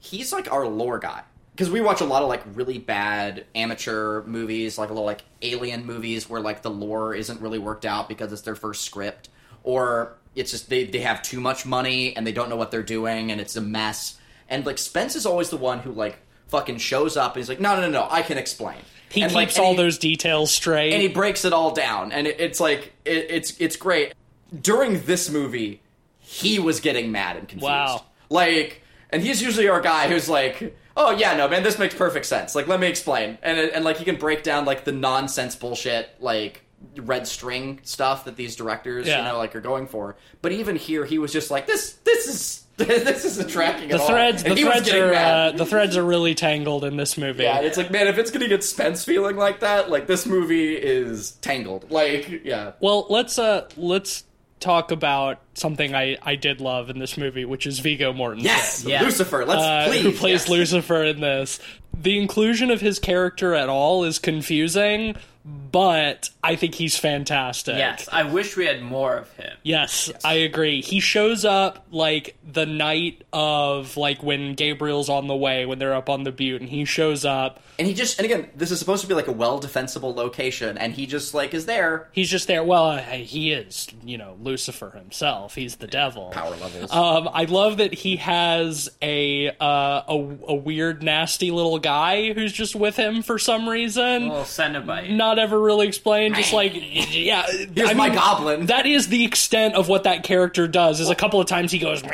he's like our lore guy because we watch a lot of like really bad amateur movies, like a little like alien movies where like the lore isn't really worked out because it's their first script, or it's just they they have too much money and they don't know what they're doing and it's a mess. And like Spence is always the one who like fucking shows up and he's like, no, no, no, no, I can explain. he and, keeps like, all he- those details straight. and he breaks it all down and it, it's like it, it's it's great during this movie he was getting mad and confused Wow. like and he's usually our guy who's like oh yeah no man this makes perfect sense like let me explain and and like he can break down like the nonsense bullshit like red string stuff that these directors Yeah. you know like are going for but even here he was just like this this is this isn't tracking the threads, the threads are uh, the threads are really tangled in this movie. Yeah, it's like, man, if it's gonna get Spence feeling like that, like this movie is tangled. Like, yeah. Well, let's uh let's talk about something I I did love in this movie, which is Viggo Mortensen. Yes, Yeah. Lucifer. Let's Uh, please. who plays yes. Lucifer in this. The inclusion of his character at all is confusing, but I think he's fantastic. yes, I wish we had more of him. Yes, I agree. He shows up like the night of like when Gabriel's on the way when they're up on the butte and he shows up. And he just, and again, this is supposed to be like a well defensible location, and he just like is there. He's just there. Well, uh, he is, you know, Lucifer himself. He's the devil. Power levels. Um, I love that he has a, uh, a a weird, nasty little guy who's just with him for some reason. Well, Cenobite. Not ever really explained. Just like yeah, Here's I my mean, goblin. That is the extent of what that character does. Is a couple of times he goes. Well,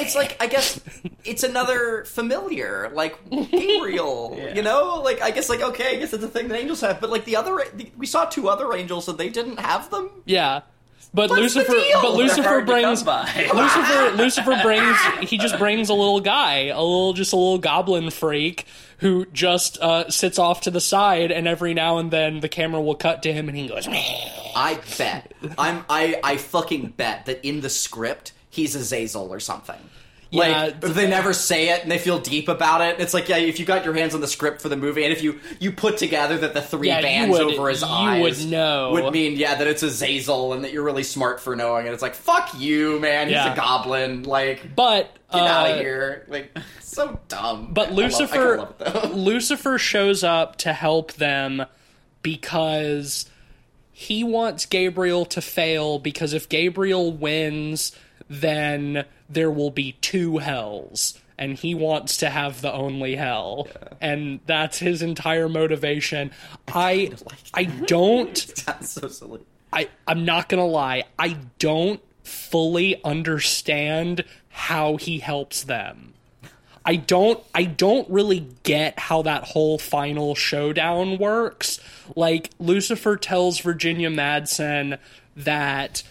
it's like I guess it's another familiar, like Gabriel. Yeah. You know, like I guess like okay, I guess it's a thing that angels have, but like the other, we saw two other angels and they didn't have them. Yeah. But What's the Lucifer, deal? but Lucifer brings. Lucifer. Lucifer brings. He just brings a little guy, a little, just a little goblin freak who just uh, sits off to the side, and every now and then the camera will cut to him, and he goes. I bet. I'm. I. I fucking bet that in the script he's Azazel or something. Like they never say it and they feel deep about it. It's like yeah, if you got your hands on the script for the movie and if you you put together that the three Yeah, bands would- over his you eyes would know. would mean yeah that it's Azazel and that you're really smart for knowing and it's like fuck you man he's Yeah. a goblin like But get uh, out of here like so dumb. But I love- I kinda Lucifer, love. Lucifer shows up to help them because he wants Gabriel to fail. Because if Gabriel wins, then there will be two hells, and he wants to have the only hell, and that's his entire motivation. I, I don't. That's so silly. I I'm not gonna lie, I don't fully understand how he helps them. I don't I don't really get how that whole final showdown works. Like Lucifer tells Virginia Madsen that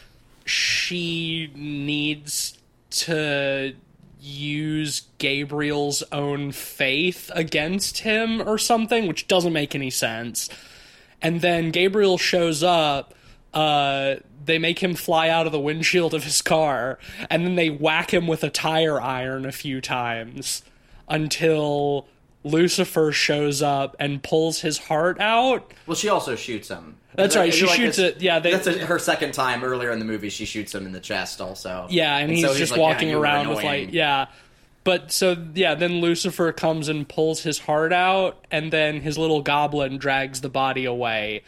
she needs to use Gabriel's own faith against him or something, which doesn't make any sense and then Gabriel shows up. Uh, they make him fly out of the windshield of his car, and then they whack him with a tire iron a few times until Lucifer shows up and pulls his heart out. Well, she also shoots him. That's right, she like shoots it- yeah, they- that's a, her second time earlier in the movie. She shoots him in the chest, also. Yeah, and, he's so just like, walking were around with like yeah. But so yeah, then Lucifer comes and pulls his heart out, and then his little goblin drags the body away,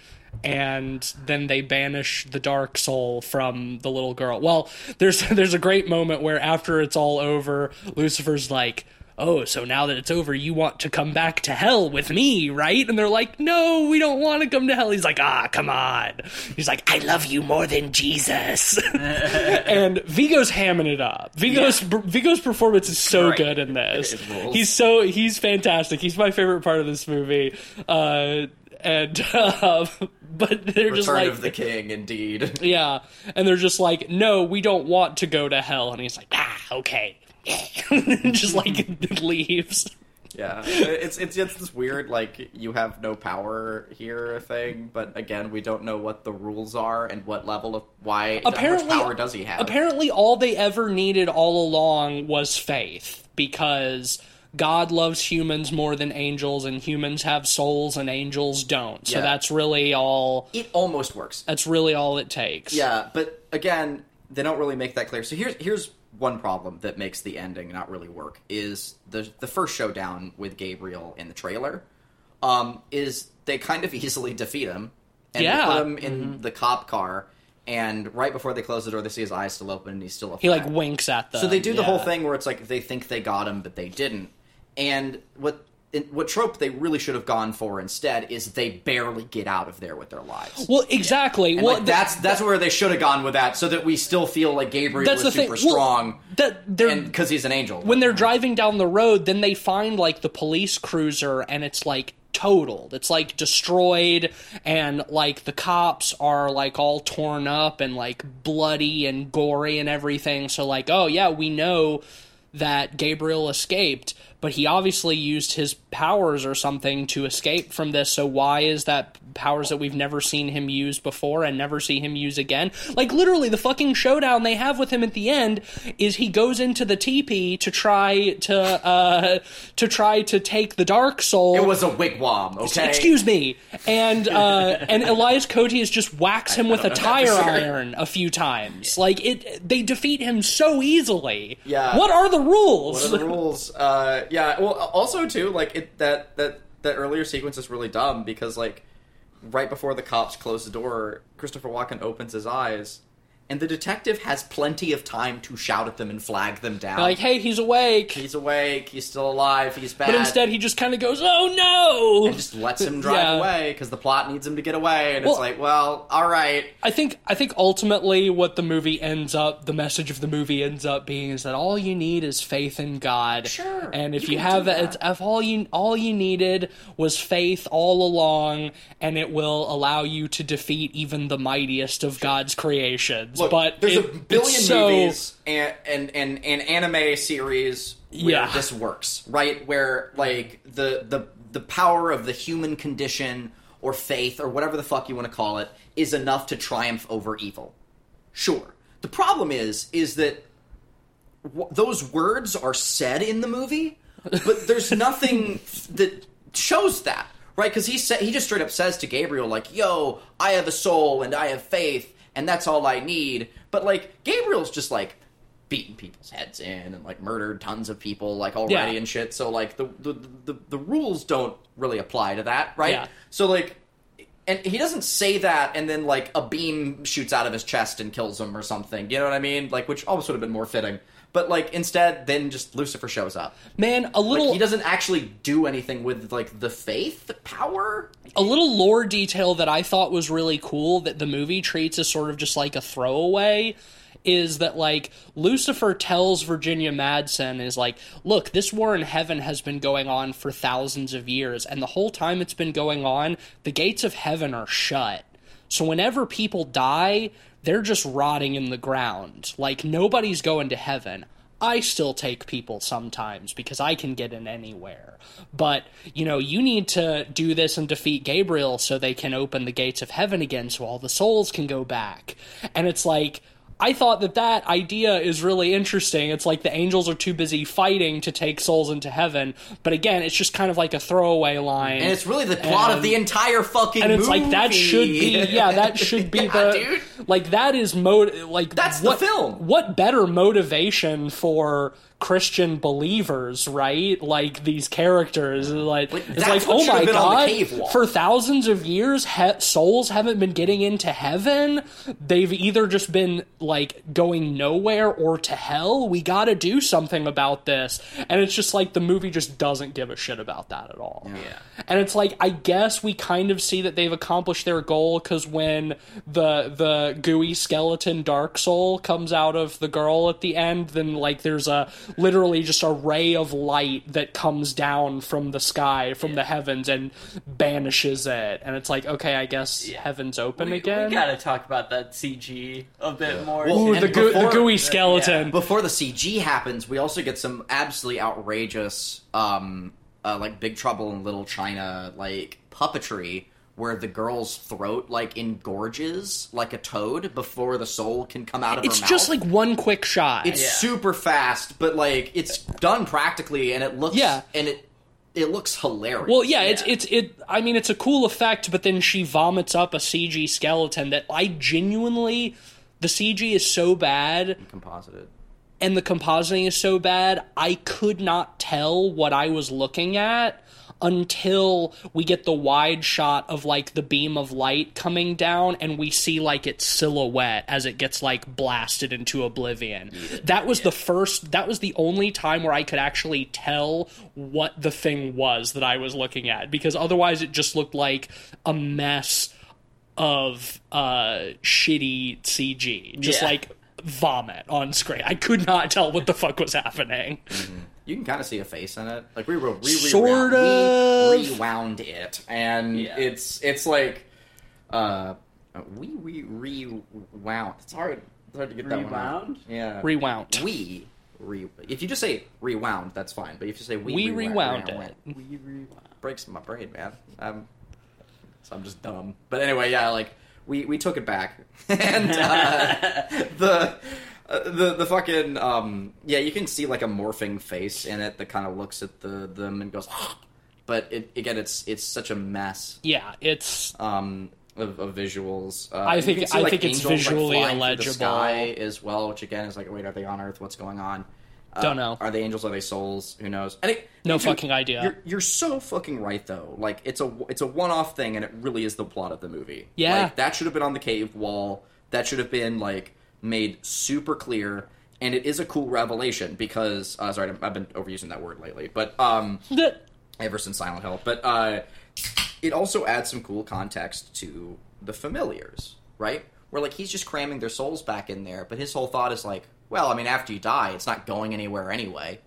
and then they banish the dark soul from the little girl. Well, there's there's a great moment where after it's all over, Lucifer's like. Oh, so now that it's over, you want to come back to hell with me, right? And they're like, no, we don't want to come to hell. He's like, ah, come on. He's like, I love you more than Jesus. and Viggo's hamming it up. Viggo's Viggo's performance is so Great. good in this. He's so he's fantastic. He's my favorite part of this movie. Uh, and uh, but they're just like of the King, indeed. yeah, and they're just like, no, we don't want to go to hell. And he's like, ah, okay, just like leaves. Yeah, it's it's it's this weird like you have no power here thing, but again, we don't know what the rules are and what level of why Apparently, power does he have? Apparently, all they ever needed all along was faith, because God loves humans more than angels, and humans have souls and angels don't. So Yeah. that's really all. it almost works. That's really all it takes. Yeah, but again, they don't really make that clear. So here's here's one problem that makes the ending not really work is the the first showdown with Gabriel in the trailer. Um, is they kind of easily defeat him and Yeah. put him in the cop car, and right before they close the door, they see his eyes still open and he's still a He like winks at them. So they do the whole thing where it's like they think they got him, but they didn't. And what what trope they really should have gone for instead is they barely get out of there with their lives. Well, exactly. And well, like th- that's that's where they should have gone with that, so that we still feel like Gabriel that's is the thing. super Well, strong, that because he's an angel. when they're driving down the road, then they find like the police cruiser and it's like totaled. It's like destroyed and like the cops are like all torn up and like bloody and gory and everything. So like, oh yeah, we know that Gabriel escaped, but he obviously used his powers or something to escape from this. So why is that powers that we've never seen him use before and never see him use again? Like literally the fucking showdown they have with him at the end is he goes into the teepee to try to uh to try to take the dark soul. it was a wigwam. Okay, Excuse me, and uh, and Elias Koteas just whacks him with a tire iron a few times. Like it, they defeat him so easily. Yeah. What are the rules? What are the rules? Uh, yeah. Well, also too, like it that that that earlier sequence is really dumb because like right before the cops close the door, Christopher Walken opens his eyes, and the detective has plenty of time to shout at them and flag them down. Like, hey, he's awake. he's awake, he's still alive, he's bad. but instead, he just kind of goes, "Oh no!" and just lets him drive Yeah. away because the plot needs him to get away, and Well- it's like, well, all right. I think I think ultimately what the movie ends up, the message of the movie ends up being is that all you need is faith in God. Sure, And if you you, have it, that. if all you all you needed was faith all along, and it will allow you to defeat even the mightiest of God's creations. Look, but there's it- a billion so, movies and, and and and anime series where Yeah. this works, right? Where like the the the power of the human condition or faith or whatever the fuck you want to call it is enough to triumph over evil. Sure. The problem is is that w- those words are said in the movie, but there's nothing that shows that, right? Because he sa- he just straight up says to Gabriel like, "Yo, I have a soul and I have faith, and that's all I need." But like Gabriel's just like beating people's heads in and like murdered tons of people like already Yeah. and shit. So like the the, the the rules don't really apply to that, right? Yeah. So like and he doesn't say that and then like a beam shoots out of his chest and kills him or something. You know what I mean? Like which almost would have been more fitting. But like instead then just Lucifer shows up. man, a little Like he doesn't actually do anything with like the faith the power. a little lore detail that I thought was really cool that the movie treats as sort of just like a throwaway is that like Lucifer tells Virginia Madsen is like, look, this war in heaven has been going on for thousands of years, and the whole time it's been going on, the gates of heaven are shut. So whenever people die, they're just rotting in the ground. Like nobody's going to heaven. I still take people sometimes because I can get in anywhere. But, you know, you need to do this and defeat Gabriel so they can open the gates of heaven again so all the souls can go back. And it's like, I thought that that idea is really interesting. It's like the angels are too busy fighting to take souls into heaven. But again, it's just kind of like a throwaway line. And it's really the plot of the entire fucking movie. and it's movie. like that should be yeah that should be Yeah, the dude. Like that is mo like That's the film. what better motivation for christian believers right? Like these characters like Like, it's like oh my been on the god for thousands of years he- souls haven't been getting into heaven. They've either just been like going nowhere or to hell. We gotta do something about this. And it's just like the movie just doesn't give a shit about that at all. Yeah. and it's like I guess we kind of see that they've accomplished their goal because when the the gooey skeleton Dark Soul comes out of the girl at the end, then like there's a literally just a ray of light that comes down from the sky from the heavens and banishes it, and it's like okay, I guess heaven's open We, again. we gotta talk about that CG a bit more. Well, Ooh, and the, goo- the gooey skeleton. Before the CG happens, we also get some absolutely outrageous, um, uh, like Big Trouble in Little China, like puppetry, where the girl's throat like engorges like a toad before the soul can come out of It's her mouth. It's just like one quick shot. it's Yeah. super fast, but like it's done practically, and it looks Yeah. and it it looks hilarious. Well, yeah, it's Yeah. it's it. I mean, it's a cool effect, but then she vomits up a CG skeleton that I genuinely, the CG is so bad composited. and the compositing is so bad, I could not tell what I was looking at until we get the wide shot of like the beam of light coming down and we see like its silhouette as it gets like blasted into oblivion. That was the first that was the only time where I could actually tell what the thing was that I was looking at because otherwise it just looked like a mess of uh shitty CG. Just Yeah. like vomit on screen. I could not tell what the fuck was happening. You can kind of see a face in it. Like we were, we Sort rewound, of. we rewound it, and Yeah. it's it's like uh, we we rewound. It's hard. It's hard to get that one. out. Rewound? Yeah. Rewound. We re. If you just say rewound, that's fine. But if you say we, We rewound, rewound it. We rewound. breaks my brain, man. I'm, so I'm just dumb. But anyway, yeah, like we we took it back, and uh, the. Uh, the the fucking um yeah you can see like a morphing face in it that kind of looks at the them and goes but it again it's it's such a mess. Yeah, it's um of, of visuals. Uh, I think- see, I like, think it's angels, like, visually the illegible. sky as well which again is like wait are they on earth? What's going on? Uh, Don't know. are they angels? Are they souls? Who knows? It, No do- fucking idea. you're, you're so fucking right though. Like it's a it's a one-off thing and it really is the plot of the movie. Yeah. like that should have been on the cave wall. That should have been like made super clear, and it is a cool revelation because uh, sorry, I've been overusing that word lately, but um, ever since Silent Hill. But uh, it also adds some cool context to the familiars, right? Where like he's just cramming their souls back in there, but his whole thought is like, well, I mean, after you die, it's not going anywhere anyway,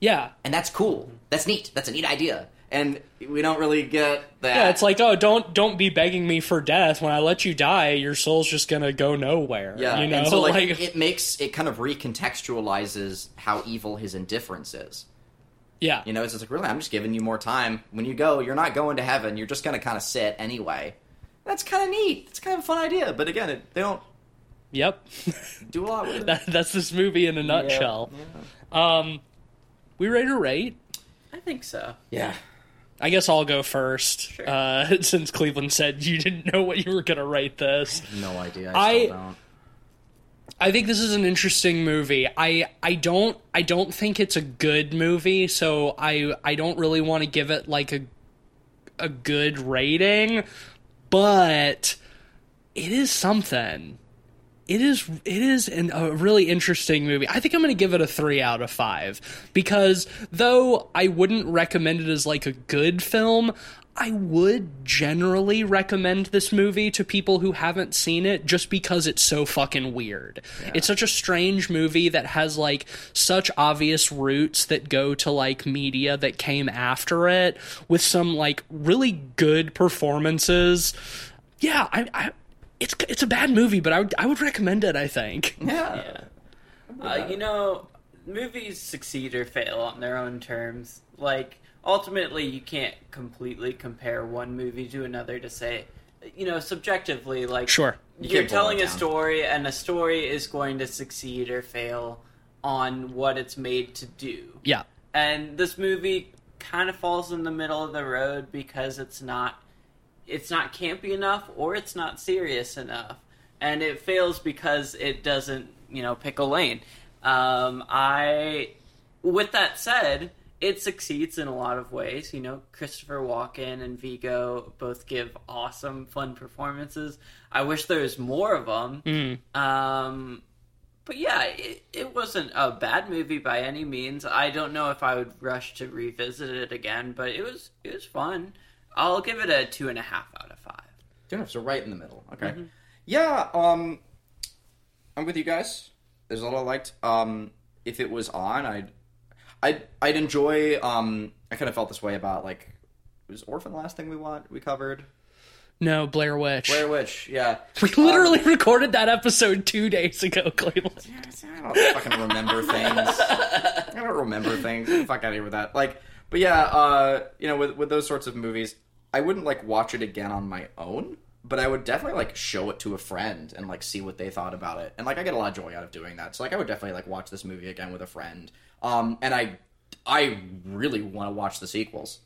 yeah. and that's cool. That's neat. That's a neat idea, and we don't really get that. Yeah, it's like, oh, don't don't be begging me for death. When I let you die, your soul's just gonna go nowhere. yeah, you know, and so like, it makes it kind of recontextualizes how evil his indifference is. yeah, You know, it's just like really, I'm just giving you more time. When you go, you're not going to heaven. You're just gonna kind of sit anyway. That's kind of neat. It's kind of a fun idea, but again, it, they don't yep. do a lot with it. that, that's this movie in a nutshell. Um, we ready to rate? I think so. Yeah. I guess I'll go first, Sure. uh, since Cleveland said you didn't know what you were gonna write this. No idea. I- I still don't. I think this is an interesting movie. I I don't I don't think it's a good movie, so I I don't really want to give it like a a good rating, but it is something. It is it is an, a really interesting movie. I think I'm going to give it a 3 out of 5 because though I wouldn't recommend it as like a good film, I would generally recommend this movie to people who haven't seen it just because it's so fucking weird. It's such a strange movie that has like such obvious roots that go to like media that came after it with some like really good performances. Yeah, I, I it's it's a bad movie, but I would I would recommend it, I think. Yeah. Uh, you know, movies succeed or fail on their own terms. Like, ultimately, you can't completely compare one movie to another to say, you know, subjectively, like, Sure. You you're telling a story, and a story is going to succeed or fail on what it's made to do. Yeah. and this movie kind of falls in the middle of the road because it's not it's not campy enough or it's not serious enough and it fails because it doesn't you know pick a lane um, i with that said it succeeds in a lot of ways you know christopher walken and Viggo both give awesome fun performances i wish there was more of them Mm. um, but yeah, it, it wasn't a bad movie by any means. I don't know if I would rush to revisit it again, but it was it was fun. I'll give it a two and a half out of five. Two and a half, so right in the middle. Okay. Mm-hmm. Yeah, um I'm with you guys. There's a lot I liked. Um if it was on, I'd I'd I'd enjoy um I kind of felt this way about like was Orphan the last thing we want we covered? No, Blair Witch. Blair Witch, yeah. we literally recorded that episode two days ago, Cleveland. I don't fucking remember things. I don't remember things. Get the fuck out of here with that. Like, but yeah, uh, you know, with with those sorts of movies, I wouldn't like watch it again on my own, but I would definitely like show it to a friend and like see what they thought about it. And like, I get a lot of joy out of doing that. So like, I would definitely like watch this movie again with a friend. Um, and I, I really want to watch the sequels.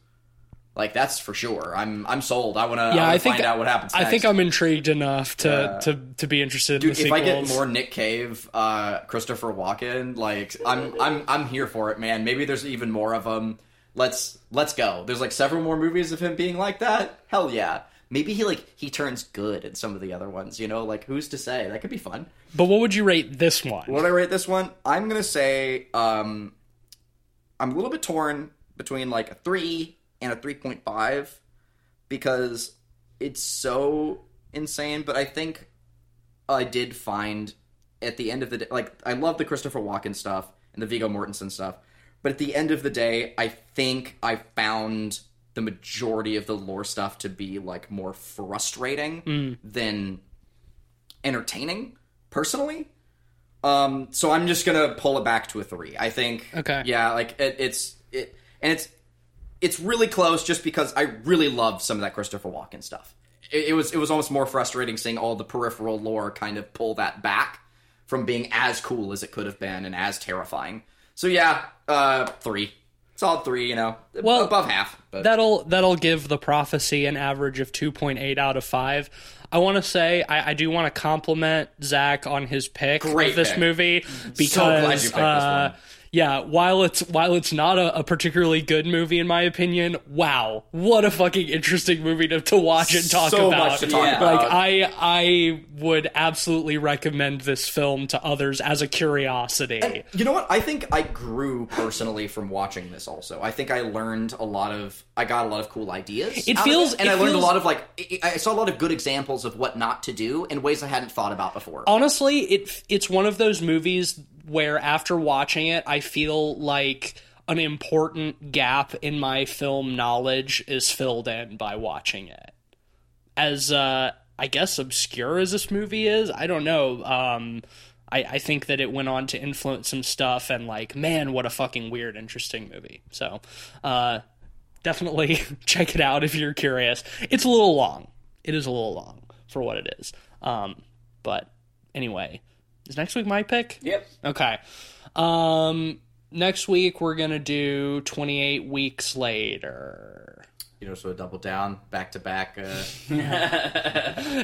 Like that's for sure. I'm I'm sold. I want to. Yeah, I, I think find out what happens. I think. I'm intrigued enough to Yeah. to, to be interested in Dude, the if I get more Nick Cave, uh, Christopher Walken, like I'm, I'm, I'm here for it, man. Maybe there's even more of them. Let's, let's go. There's like several more movies of him being like that. Hell yeah. Maybe he like he turns good in some of the other ones. You know, like who's to say? That could be fun. but what would you rate this one? What do I rate this one? I'm gonna say um, I'm a little bit torn between like a three and a three point five because it's so insane. But I think I did find at the end of the day, like I love the Christopher Walken stuff and the Viggo Mortensen stuff, but at the end of the day, I think I found the majority of the lore stuff to be like more frustrating than entertaining personally. Um, so I'm just gonna pull it back to a three. I think. Okay. Yeah, like it, it's it, and it's it's really close just because I really love some of that Christopher Walken stuff. It, it was it was almost more frustrating seeing all the peripheral lore kind of pull that back from being as cool as it could have been and as terrifying. So yeah, uh, three, solid three. You know, Well, above half. But That'll that'll give the prophecy an average of two point eight out of five. I want to say I, I do want to compliment Zach on his pick Great of this pick. movie glad you because this uh, one. Yeah, while it's while it's not a, a particularly good movie in my opinion, wow, what a fucking interesting movie to, to watch and talk So about. much to talk Yeah. about. Like I I would absolutely recommend this film to others as a curiosity. You know what? I think I grew personally from watching this. Also, I think I learned a lot of. I got a lot of cool ideas. It out of feels- and it I learned feels- a lot of like. I I saw a lot of good examples of what not to do in ways I hadn't thought about before. honestly it it's one of those movies where after watching it i feel like an important gap in my film knowledge is filled in by watching it. As uh i guess obscure as this movie is i don't know um I, I think that it went on to influence some stuff and like man what a fucking weird interesting movie. So uh definitely check it out if you're curious. It's a little long. It is a little long for what it is. Um but anyway is next week my pick? Yep. okay. Um next week we're gonna do 28 weeks later You know, so a double down, back to back. uh,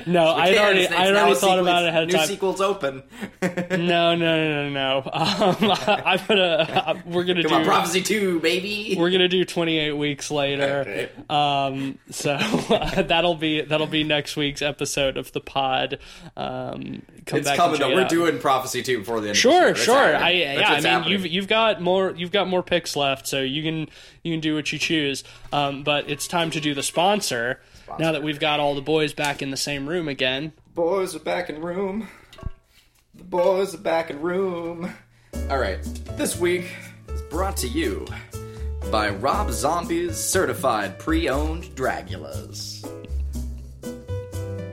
no i had already i had it's now already thought sequel- about it ahead of New time sequel's open. no no no no no um i'm gonna we're gonna Come do on, Prophecy Two, baby. we're gonna do 28 weeks later Okay. um so that'll be that'll be next week's episode of the pod um come It's back coming and though. it We're doing Prophecy Two before the end. Sure, of the sure. year. I That's yeah, I mean happening. you've you've got more you've got more picks left, so you can you can do what you choose. Um, but it's time to do the sponsor. Now that we've got all the boys back in the same room again. Boys are back in room. The boys are back in room. All right, this week is brought to you by Rob Zombie's certified pre-owned Dragulas.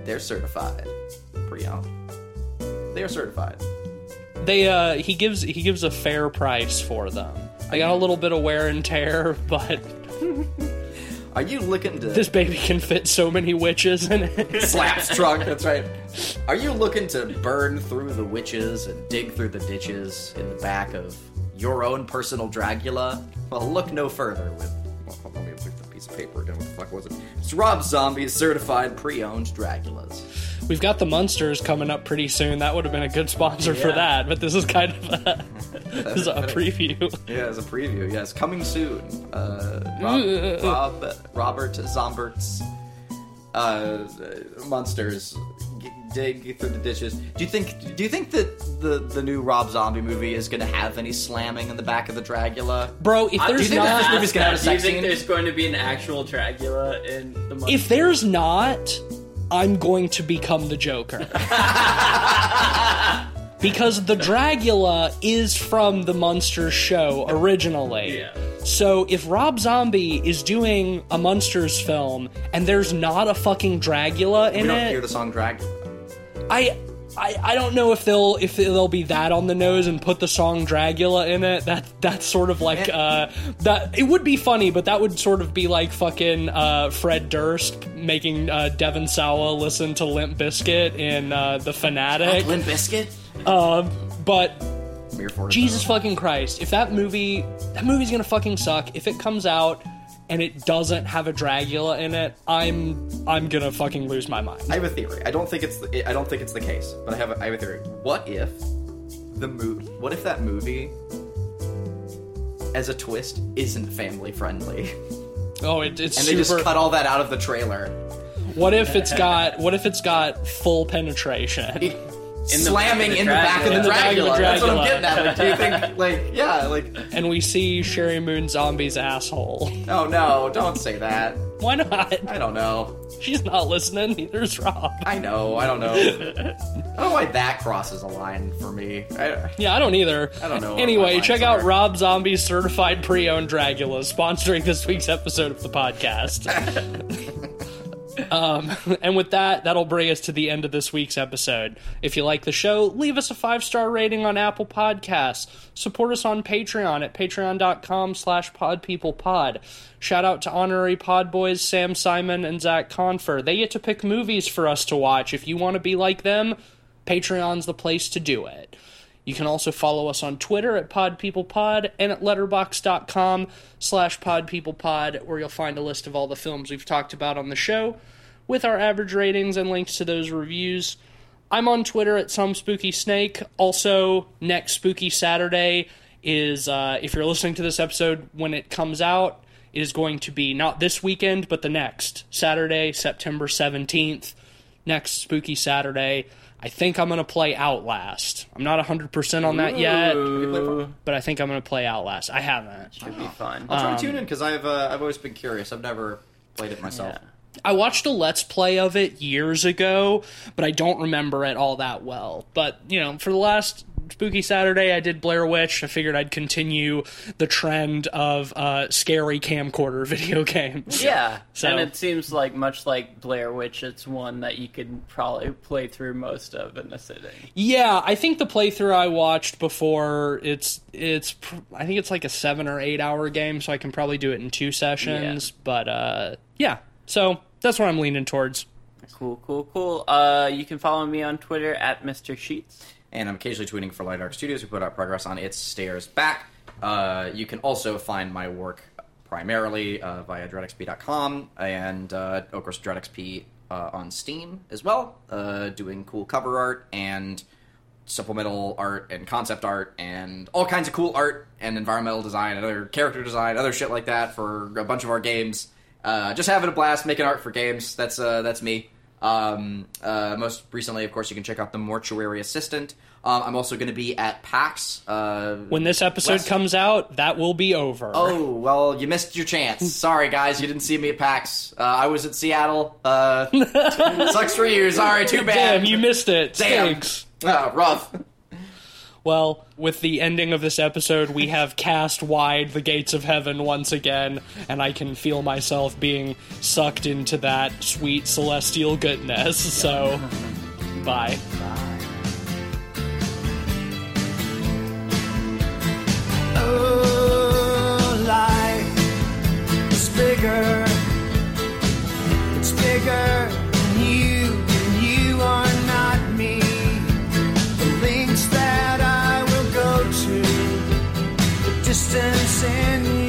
They're certified pre-owned. They are certified. They uh he gives he gives a fair price for them. I got a little bit of wear and tear, but Are you looking to this baby can fit so many witches in it. slaps truck. That's right. Are you looking to burn through the witches and dig through the ditches in the back of your own personal Dragula? Well, look no further with. Well, hold on, let me look at the piece of paper again. What the fuck was it? It's Rob Zombie's certified pre-owned Dragulas. We've got the Munsters coming up pretty soon. That would have been a good sponsor for that, but this is kind of a, this is a preview. Yeah, as a preview. Yes, coming soon. Uh, Rob, Rob Robert Zombert's uh, monsters g- dig through the ditches. Do you think? Do you think that the the new Rob Zombie movie is going to have any slamming in the back of the Dragula? Bro, if I- do you there's think that not this movie's gonna have a that. Do you think scene? there's going to be an actual Dracula in the month? if there's not, I'm going to become the Joker. because the Dragula is from the Munsters show originally. Yeah. So if Rob Zombie is doing a Munsters film and there's not a fucking Dragula We in don't it, hear the song Dragula. I, I I don't know if they'll if they'll be that on the nose and put the song Dragula in it. That that's sort of like uh that it would be funny, but that would sort of be like fucking uh, Fred Durst making uh, Devon Sawa listen to Limp Bizkit in uh, the Fanatic. Limp Biscuit. But Jesus fucking Christ, if that movie that movie's gonna fucking suck. If it comes out and it doesn't have a Dragula in it, I'm I'm gonna fucking lose my mind. I have a theory. I don't think it's the, I don't think it's the case, but I have a, I have a theory. What if the movie? What if that movie, as a twist, isn't family friendly, Oh, it, it's and super. they just cut all that out of the trailer? What if it's got what if it's got full penetration? Slamming the in the back of the In the the Dragula. That's what I'm getting at. Like, do you think, like, yeah, like, and we see Sheri Moon Zombie's asshole. oh no, don't say that. Why not? I don't know. She's not listening, neither's Rob. I know. I don't know. I don't know why that crosses a line for me. I, Yeah, I don't either. I don't know Anyway, lines check out are. Rob Zombie's certified pre-owned Dragula, sponsoring this week's episode of the podcast. um, and with that, that'll bring us to the end of this week's episode. If you like the show, leave us a five-star rating on Apple Podcasts. Support us on Patreon at patreon.com slash podpeoplepod. Shout out to honorary pod boys Sam Simon and Zach Confer. They get to pick movies for us to watch. If you want to be like them, Patreon's the place to do it. You can also follow us on Twitter at PodPeoplePod and at letterboxd.com slash PodPeoplePod, where you'll find a list of all the films we've talked about on the show, with our average ratings and links to those reviews. I'm on Twitter at Some Spooky Snake. Also, next Spooky Saturday is uh, if you're listening to this episode when it comes out, it is going to be not this weekend, but the next Saturday, September 17th, next Spooky Saturday. I think I'm going to play Outlast. I'm not 100% on that yet, Ooh, but I think I'm going to play Outlast. I haven't. should be fun. I'll try Um, to tune in because I've uh, I've always been curious. I've never played it myself. Yeah. I watched a Let's Play of it years ago, but I don't remember it all that well. But, you know, for the last Spooky Saturday, I did Blair Witch. I figured I'd continue the trend of uh, scary camcorder video games. Yeah, So- and it seems like much like Blair Witch, it's one that you could probably play through most of in a sitting. Yeah, I think the playthrough I watched before it's it's I think it's like a 7 or 8 hour game so I can probably do it in two sessions, but uh yeah. So, that's what I'm leaning towards. Cool, cool, cool. Uh, you can follow me on Twitter at Mr. Sheets. And I'm occasionally tweeting for Light Arc Studios. We put out progress on its stairs back. Uh, you can also find my work primarily uh, via dreadxp.com and uh, of course dreadxp uh, on Steam as well, uh, doing cool cover art and supplemental art and concept art and all kinds of cool art and environmental design and other character design, other shit like that for a bunch of our games. Uh, just having a blast making art for games. That's uh, that's me. Um, uh, most recently, of course, you can check out the Mortuary Assistant. Um, I'm also going to be at PAX. Uh, When this episode West- comes out, that will be over. Oh well, you missed your chance. Sorry, guys, you didn't see me at PAX. Uh, I was at Seattle. Uh, sucks for you. Sorry, too bad. Damn, you missed it. Damn. Stinks. Ah, rough. Well, with the ending of this episode, we have cast wide the gates of heaven once again, and I can feel myself being sucked into that sweet celestial goodness. So, bye. Oh, is bigger. It's bigger distance in